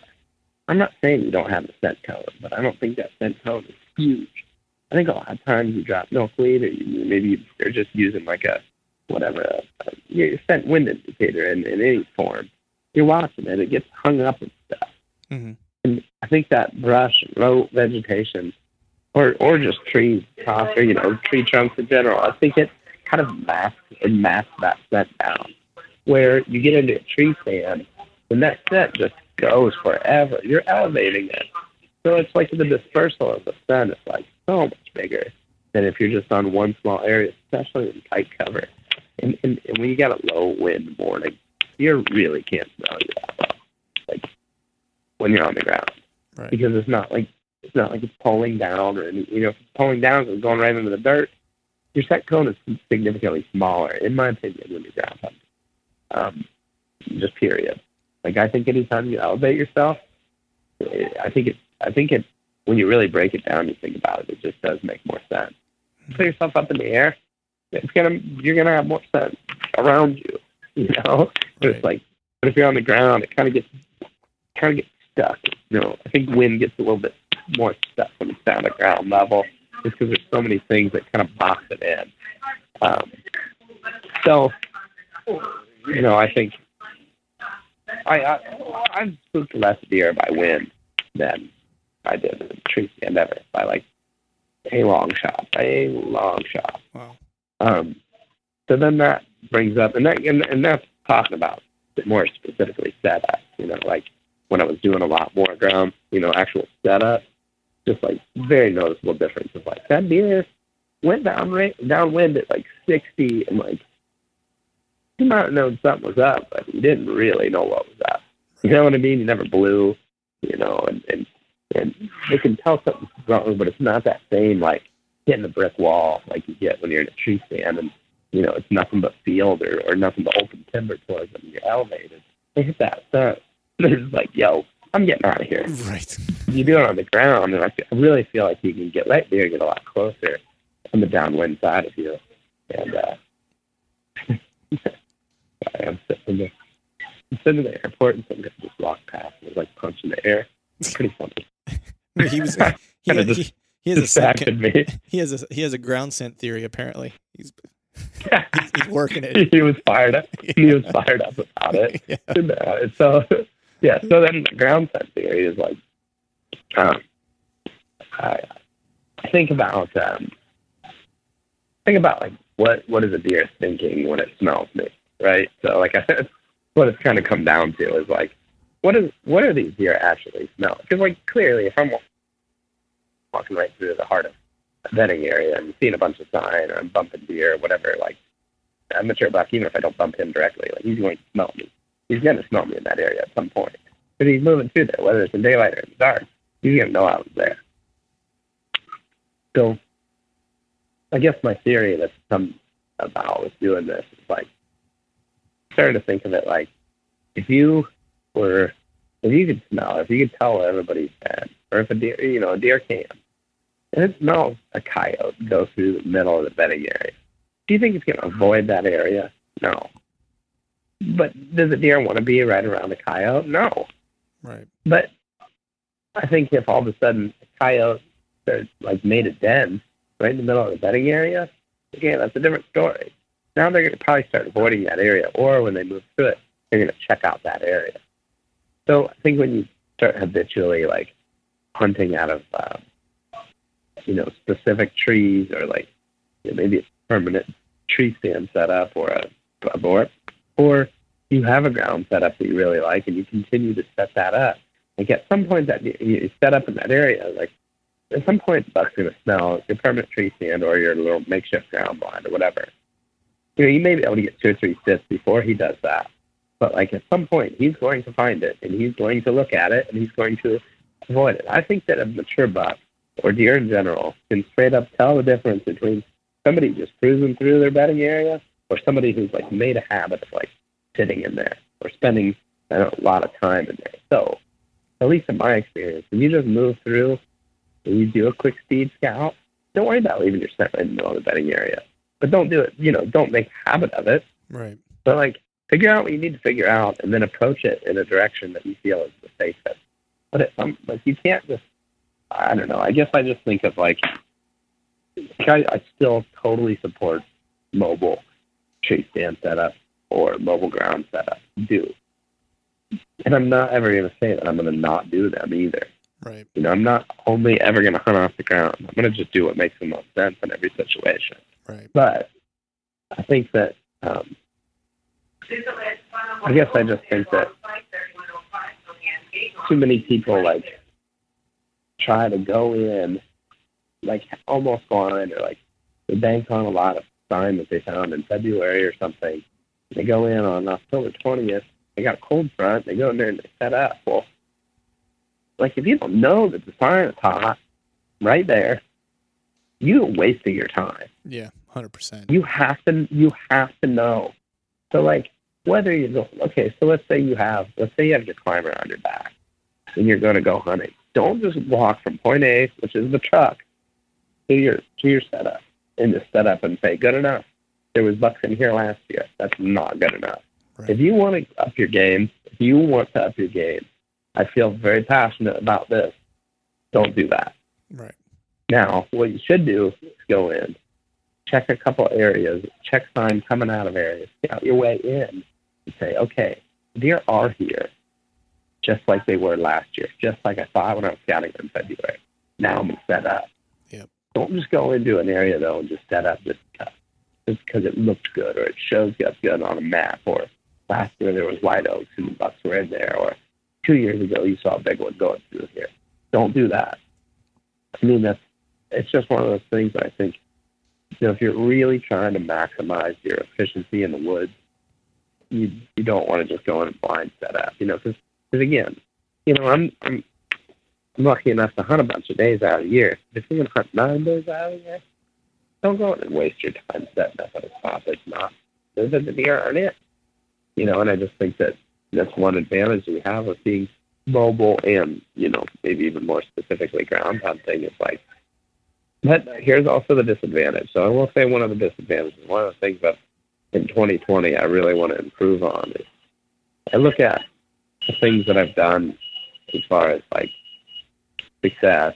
I'm not saying you don't have a scent cone, but I don't think that scent cone is huge. I think a lot of times you drop milkweed, or you, maybe you're just using like a whatever a, a scent wind indicator in, in any form. You're watching it; it gets hung up with stuff. hmm And I think that brush, low vegetation, or or just trees, or you know, tree trunks in general. I think it kind of masks and masks that scent down. Where you get into a tree stand, and that scent just goes forever. You're elevating it, so it's like the dispersal of the scent is like so much bigger than if you're just on one small area, especially in tight cover. And and, and when you got a low wind morning, you really can't smell you that well. Like when you're on the ground Right. because it's not like it's not like it's pulling down or you know if it's pulling down it's going right into the dirt. Your scent cone is significantly smaller, in my opinion, when you're ground hunting. Um, just period. Like I think anytime you elevate yourself, eh, I think it. I think it. When you really break it down, you think about it. It just does make more sense. Put yourself up in the air. It's gonna. You're gonna have more sense around you. [laughs] You know. Right. It's like, but if you're on the ground, it kind of gets kind of gets stuck. You know, I think wind gets a little bit more stuck when it's down at ground level. just because there's so many things that kind of box it in. Um, so, you know, I think I, I I've spooked less deer by wind than I did in tree stand ever by like a long shot, by a long shot. Wow. Um, so then that brings up, and that and, and that's talking about more specifically setup. You know, like when I was doing a lot more ground, you know, actual setup, just like very noticeable difference of like that deer went down right downwind at like 60 and like he might have known something was up, but he didn't really know what was up. You know what I mean? He never blew, you know, and and and they can tell something's wrong, but it's not that same like hitting a brick wall like you get when you're in a tree stand and you know it's nothing but field or, or nothing but open timber towards them. You're elevated. They hit that sun. [laughs] They're just like, yo, I'm getting out of here. Right. You do it on the ground, and I, feel, I really feel like you can get let deer get a lot closer on the downwind side of you. And uh, [laughs] I'm sitting in the I'm sitting in the airport, and some guy just walked past and was like punching the air. It's pretty funny. [laughs] he was he, he, just he has a second, me. he has a he has a ground scent theory apparently. He's he's, he's [laughs] working it. he was fired up. [laughs] He was fired up about it. [laughs] Yeah. And, uh, so yeah, so then the ground scent theory is like, um, I, think about um, think about like what what is a deer thinking when it smells me, right? So like I, said, what it's kind of come down to is like, what is what are these deer actually smell? Because like clearly, if I'm walking right through the heart of a bedding area and seeing a bunch of sign or I'm bumping deer or whatever, like I'm mature buck, even if I don't bump him directly, like he's going to smell me. He's going to smell me in that area at some point. Because he's moving through there, whether it's in daylight or in the dark, he's going to know I was there. So I guess my theory that's come about with doing this is like starting to think of it like if you were if you could smell, if you could tell everybody's or if a deer you know, a deer cam and it smells a coyote go through the middle of the bedding area. Do you think it's gonna avoid that area? No. But does a deer want to be right around the coyote? No. Right. But I think if all of a sudden a coyote like made a den right in the middle of the bedding area, again, that's a different story. Now they're going to probably start avoiding that area, or when they move through it, they're going to check out that area. So I think when you start habitually like hunting out of, um, you know, specific trees or like you know, maybe a permanent tree stand set up or a, a board, or you have a ground set up that you really like and you continue to set that up. Like at some point that you, set up in that area, like at some point the buck's going to smell your permanent tree stand or your little makeshift ground blind or whatever. You know, you may be able to get two or three sits before he does that. But like at some point he's going to find it and he's going to look at it and he's going to avoid it. I think that a mature buck or deer in general can straight up tell the difference between somebody just cruising through their bedding area or somebody who's like made a habit of like sitting in there or spending know, a lot of time in there. So, at least in my experience, when you just move through and you do a quick speed scout, don't worry about leaving your scent right in the middle of the bedding area. But don't do it, you know, don't make habit of it. Right. But like figure out what you need to figure out and then approach it in a direction that you feel is the safest. But it, um, like you can't just I don't know. I guess I just think of like I, I still totally support mobile tree stand setup or mobile ground setup. Do. And I'm not ever going to say that I'm going to not do them either. Right. You know, I'm not only ever going to hunt off the ground. I'm going to just do what makes the most sense in every situation. Right. But I think that, um, I guess I just think that too many people like try to go in like almost blind or like they bank on a lot of sign that they found in February or something. They go in on October 20th. They got a cold front. They go in there and they set up. Well, like if you don't know that the sign is hot right there, you're wasting your time. Yeah. Hundred percent. You have to you have to know. So like whether you go okay, so let's say you have let's say you have your climber on your back and you're gonna go hunting. Don't just walk from point A, which is the truck, to your to your setup and just set up and say, Good enough. There was bucks in here last year. That's not good enough. Right. If you want to up your game, if you want to up your game, I feel very passionate about this. Don't do that. Right. Now, what you should do is go in, check a couple areas, check sign coming out of areas, scout your way in, and say, okay, deer are here, just like they were last year, just like I thought when I was scouting them in February. Now I'm set up. Yep. Don't just go into an area though and just set up just because, just because it looked good or it shows up good on a map or last year there was white oaks and the bucks were in there or two years ago you saw a big one going through here. Don't do that. I mean that's it's just one of those things that I think you know if you're really trying to maximize your efficiency in the woods, you you don't want to just go in and blind set up. You know, because again, you know I'm I'm I'm lucky enough to hunt a bunch of days out of the year. If you're gonna hunt nine days out of the year, don't go and waste your time setting up at a spot that's not the deer aren't it. You know, and I just think that that's one advantage we have of being mobile and, you know, maybe even more specifically ground hunting is like but here's also the disadvantage. So I will say one of the disadvantages, one of the things that in 2020 I really want to improve on is I look at the things that I've done as far as like success,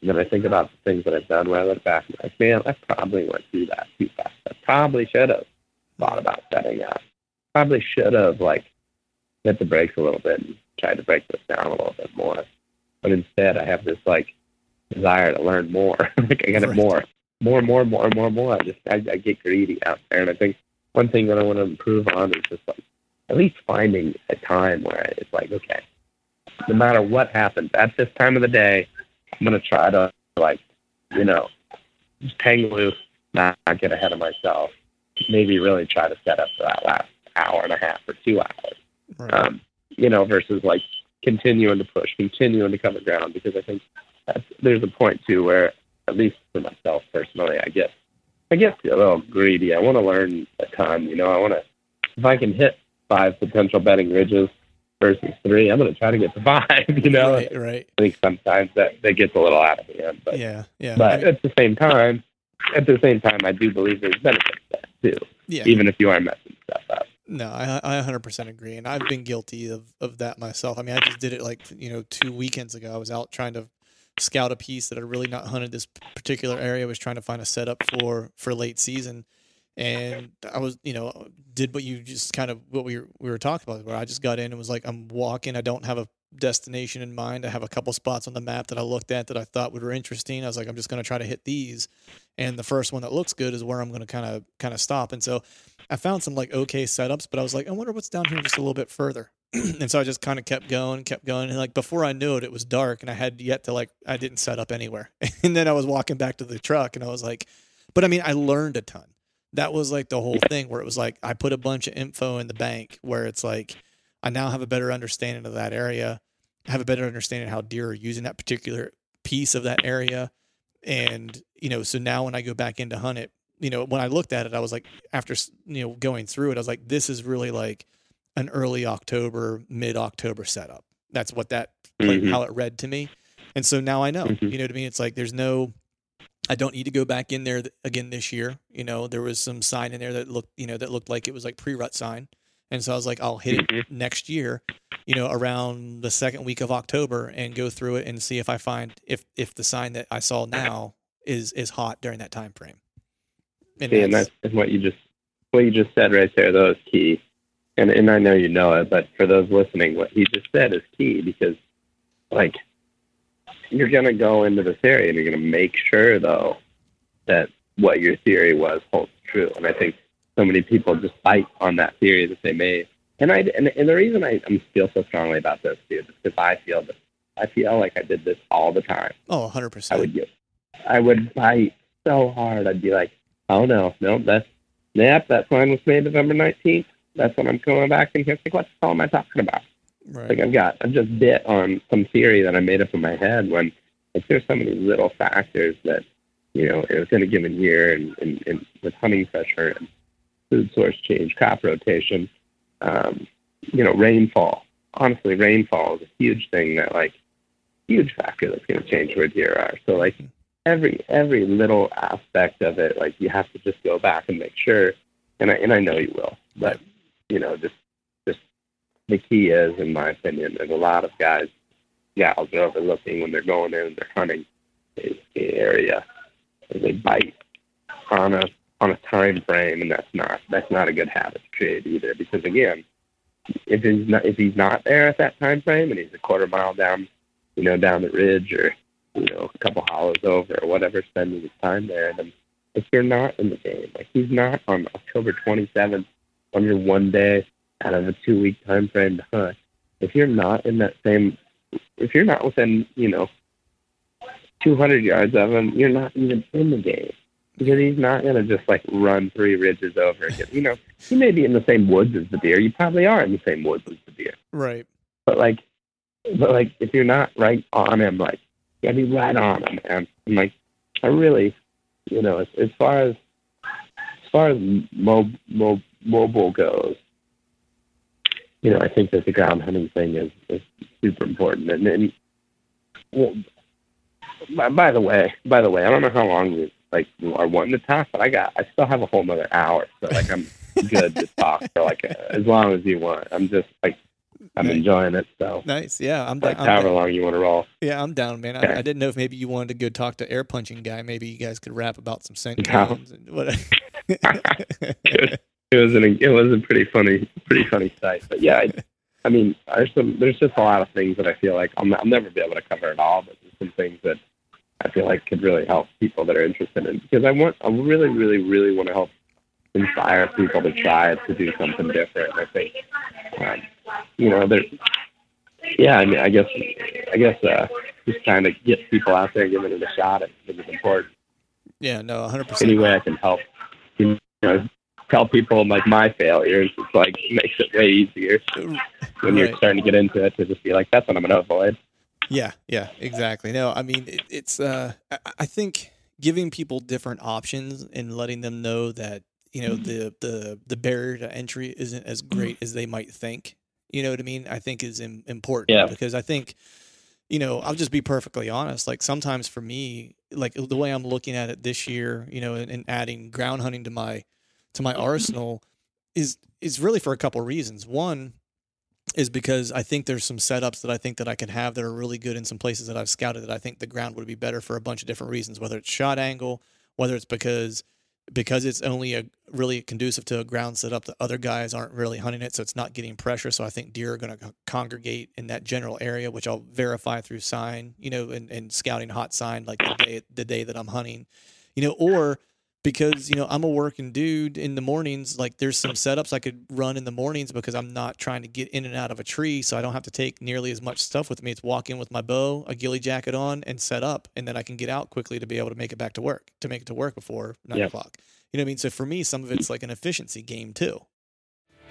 and then I think about the things that I've done where I look back and I'm like, man, I probably went through that too fast. I probably should have thought about setting up. Probably should have like hit the brakes a little bit and tried to break this down a little bit more. But instead, I have this like desire to learn more. [laughs] like I got right. more, more, more, more, more, more. I just I, I get greedy out there, and I think one thing that I want to improve on is just like at least finding a time where it's like, okay, no matter what happens at this time of the day, I'm gonna try to like, you know, just hang loose, not, not get ahead of myself. Maybe really try to set up for that last hour and a half or two hours. Right. Um, you know, versus like continuing to push, continuing to cover ground because I think that's, there's a point too where, at least for myself personally, I get I get a little greedy. I want to learn a ton. You know, I want to if I can hit five potential bedding ridges versus three, I'm going to try to get to five. [laughs] You know, right, right. I think sometimes that that gets a little out of hand. But yeah, yeah. But I mean, at the same time, at the same time, I do believe there's benefits to that too. Yeah. Even if you are messing stuff up. No, I, I 100% agree, and I've been guilty of, of that myself. I mean, I just did it like you know two weekends ago. I was out trying to scout a piece that had really not hunted this particular area. I was trying to find a setup for for late season, and I was you know did what you just kind of what we were, we were talking about. Where I just got in and was like, I'm walking. I don't have a destination in mind. I have a couple spots on the map that I looked at that I thought would were interesting. I was like, I'm just going to try to hit these, and the first one that looks good is where I'm going to kind of kind of stop. And so I found some like okay setups, but I was like, I wonder what's down here just a little bit further. [clears throat] and so I just kind of kept going, kept going, and like before I knew it, it was dark, and I had yet to like I didn't set up anywhere. [laughs] and then I was walking back to the truck, and I was like, but I mean, I learned a ton. That was like the whole thing where it was like I put a bunch of info in the bank where it's like I now have a better understanding of that area, I have a better understanding how deer are using that particular piece of that area, and you know, so now when I go back in to hunt it, you know, when I looked at it, I was like, after you know going through it, I was like, this is really like an early October, mid October setup. That's what that mm-hmm. how it read to me. And so now I know. Mm-hmm. You know what I mean? It's like there's no I don't need to go back in there again this year. You know, there was some sign in there that looked, you know, that looked like it was like pre-rut sign. And so I was like, I'll hit mm-hmm. it next year, you know, around the second week of October and go through it and see if I find if if the sign that I saw now is is hot during that time frame. And, See, and that's what you just what you just said right there, though, is key and and I know you know it, but for those listening, what he just said is key because, like, you're gonna go into this theory and you're gonna make sure though that what your theory was holds true. And I think so many people just bite on that theory that they made. And I and, and the reason I I'm feel so strongly about this, dude, is because I feel that I feel like I did this all the time. Oh, 100 percent. I would get, I would fight so hard. I'd be like, oh no, no, that's, yep, that sign was made November 19th that's when I'm going back in here. Like, what the hell am I talking about? Right. Like I've got, I've just bit on some theory that I made up in my head when like, there's so many little factors that, you know, within a given year and, and, and with hunting pressure and food source change, crop rotation, um, you know, rainfall. Honestly, rainfall is a huge thing that like huge factor that's going to change where deer are. So like mm-hmm. every every little aspect of it, like you have to just go back and make sure. And I and I know you will, but you know, just the key is, in my opinion, and a lot of guys, gals are overlooking when they're going in and they're hunting, area. They bite on a on a time frame, and that's not that's not a good habit to create either. Because again, if he's not if he's not there at that time frame, and he's a quarter mile down, you know, down the ridge, or you know, a couple hollows over, or whatever, spending his time there, then if you're not in the game, like he's not on October 27th on your one day out of a two week time frame to hunt, if you're not in that same, if you're not within, you know, 200 yards of him, you're not even in the game because he's not going to just like run three ridges over again. You know, he may be in the same woods as the deer. You probably are in the same woods as the deer. Right. But like, but like, if you're not right on him, like, you gotta be right on him, man. And like, I really, you know, as, as far as as far as mo- mo- mobile goes, you know, I think that the ground hunting thing is, is super important. And, and well, by, by the way, by the way, I don't know how long you like are wanting to talk, but I got I still have a whole nother hour, so like I'm [laughs] good to talk for like as long as you want. I'm just like I'm Nice. enjoying it. So Nice. Yeah, I'm, like down. however long you want to roll. Yeah, I'm down, man. Okay. I, I didn't know if maybe you wanted to go talk to air punching guy. Maybe you guys could rap about some scent No. cones and what. [laughs] [laughs] it was an it was a pretty funny pretty funny sight. But yeah, I, I mean, there's some there's just a lot of things that I feel like I'll, I'll never be able to cover it all, but there's some things that I feel like could really help people that are interested in because I want I really really really want to help inspire people to try to do something different. I think um, you know there. Yeah, I mean, I guess I guess uh, just trying to get people out there, giving it a shot. I think is important yeah, no, 100. percent any way I can help, you know, tell people like my failures. It's like makes it way easier when you're starting to get into it to just be like, that's what I'm going to avoid. Yeah, yeah, exactly. No, I mean it, it's. Uh, I, I think giving people different options and letting them know that you know the the the barrier to entry isn't as great as they might think. You know what I mean? I think is im- important Yeah. because I think you know I'll just be perfectly honest. Like sometimes for me, like the way I'm looking at it this year, you know, and, and adding ground hunting to my to my arsenal is is really for a couple reasons. One is because I think there's some setups that I think that I can have that are really good in some places that I've scouted that I think the ground would be better for a bunch of different reasons, whether it's shot angle, whether it's because because it's only a really conducive to a ground setup that other guys aren't really hunting it, so it's not getting pressure. So I think deer are going to congregate in that general area, which I'll verify through sign, you know, and, and scouting hot sign like the day the day that I'm hunting, you know, or because you know I'm a working dude in the mornings. Like there's some setups I could run in the mornings because I'm not trying to get in and out of a tree, so I don't have to take nearly as much stuff with me. It's walk in with my bow, a ghillie jacket on, and set up, and then I can get out quickly to be able to make it back to work, to make it to work before nine Yeah. o'clock. You know what I mean? So for me, some of it's like an efficiency game too.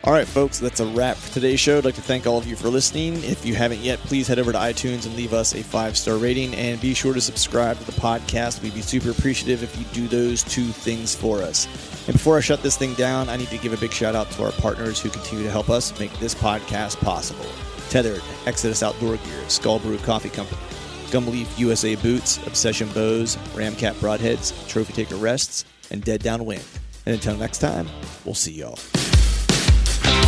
All right, folks, that's a wrap for today's show. I'd like to thank all of you for listening. If you haven't yet, please head over to iTunes and leave us a five star rating and be sure to subscribe to the podcast. We'd be super appreciative if you do those two things for us. And before I shut this thing down, I need to give a big shout out to our partners who continue to help us make this podcast possible Tethered, Exodus Outdoor Gear, Skull Brew Coffee Company, Gumleaf USA Boots, Obsession Bows, Ramcat Broadheads, Trophy Taker Rests, and Dead Downwind. And until next time, we'll see y'all.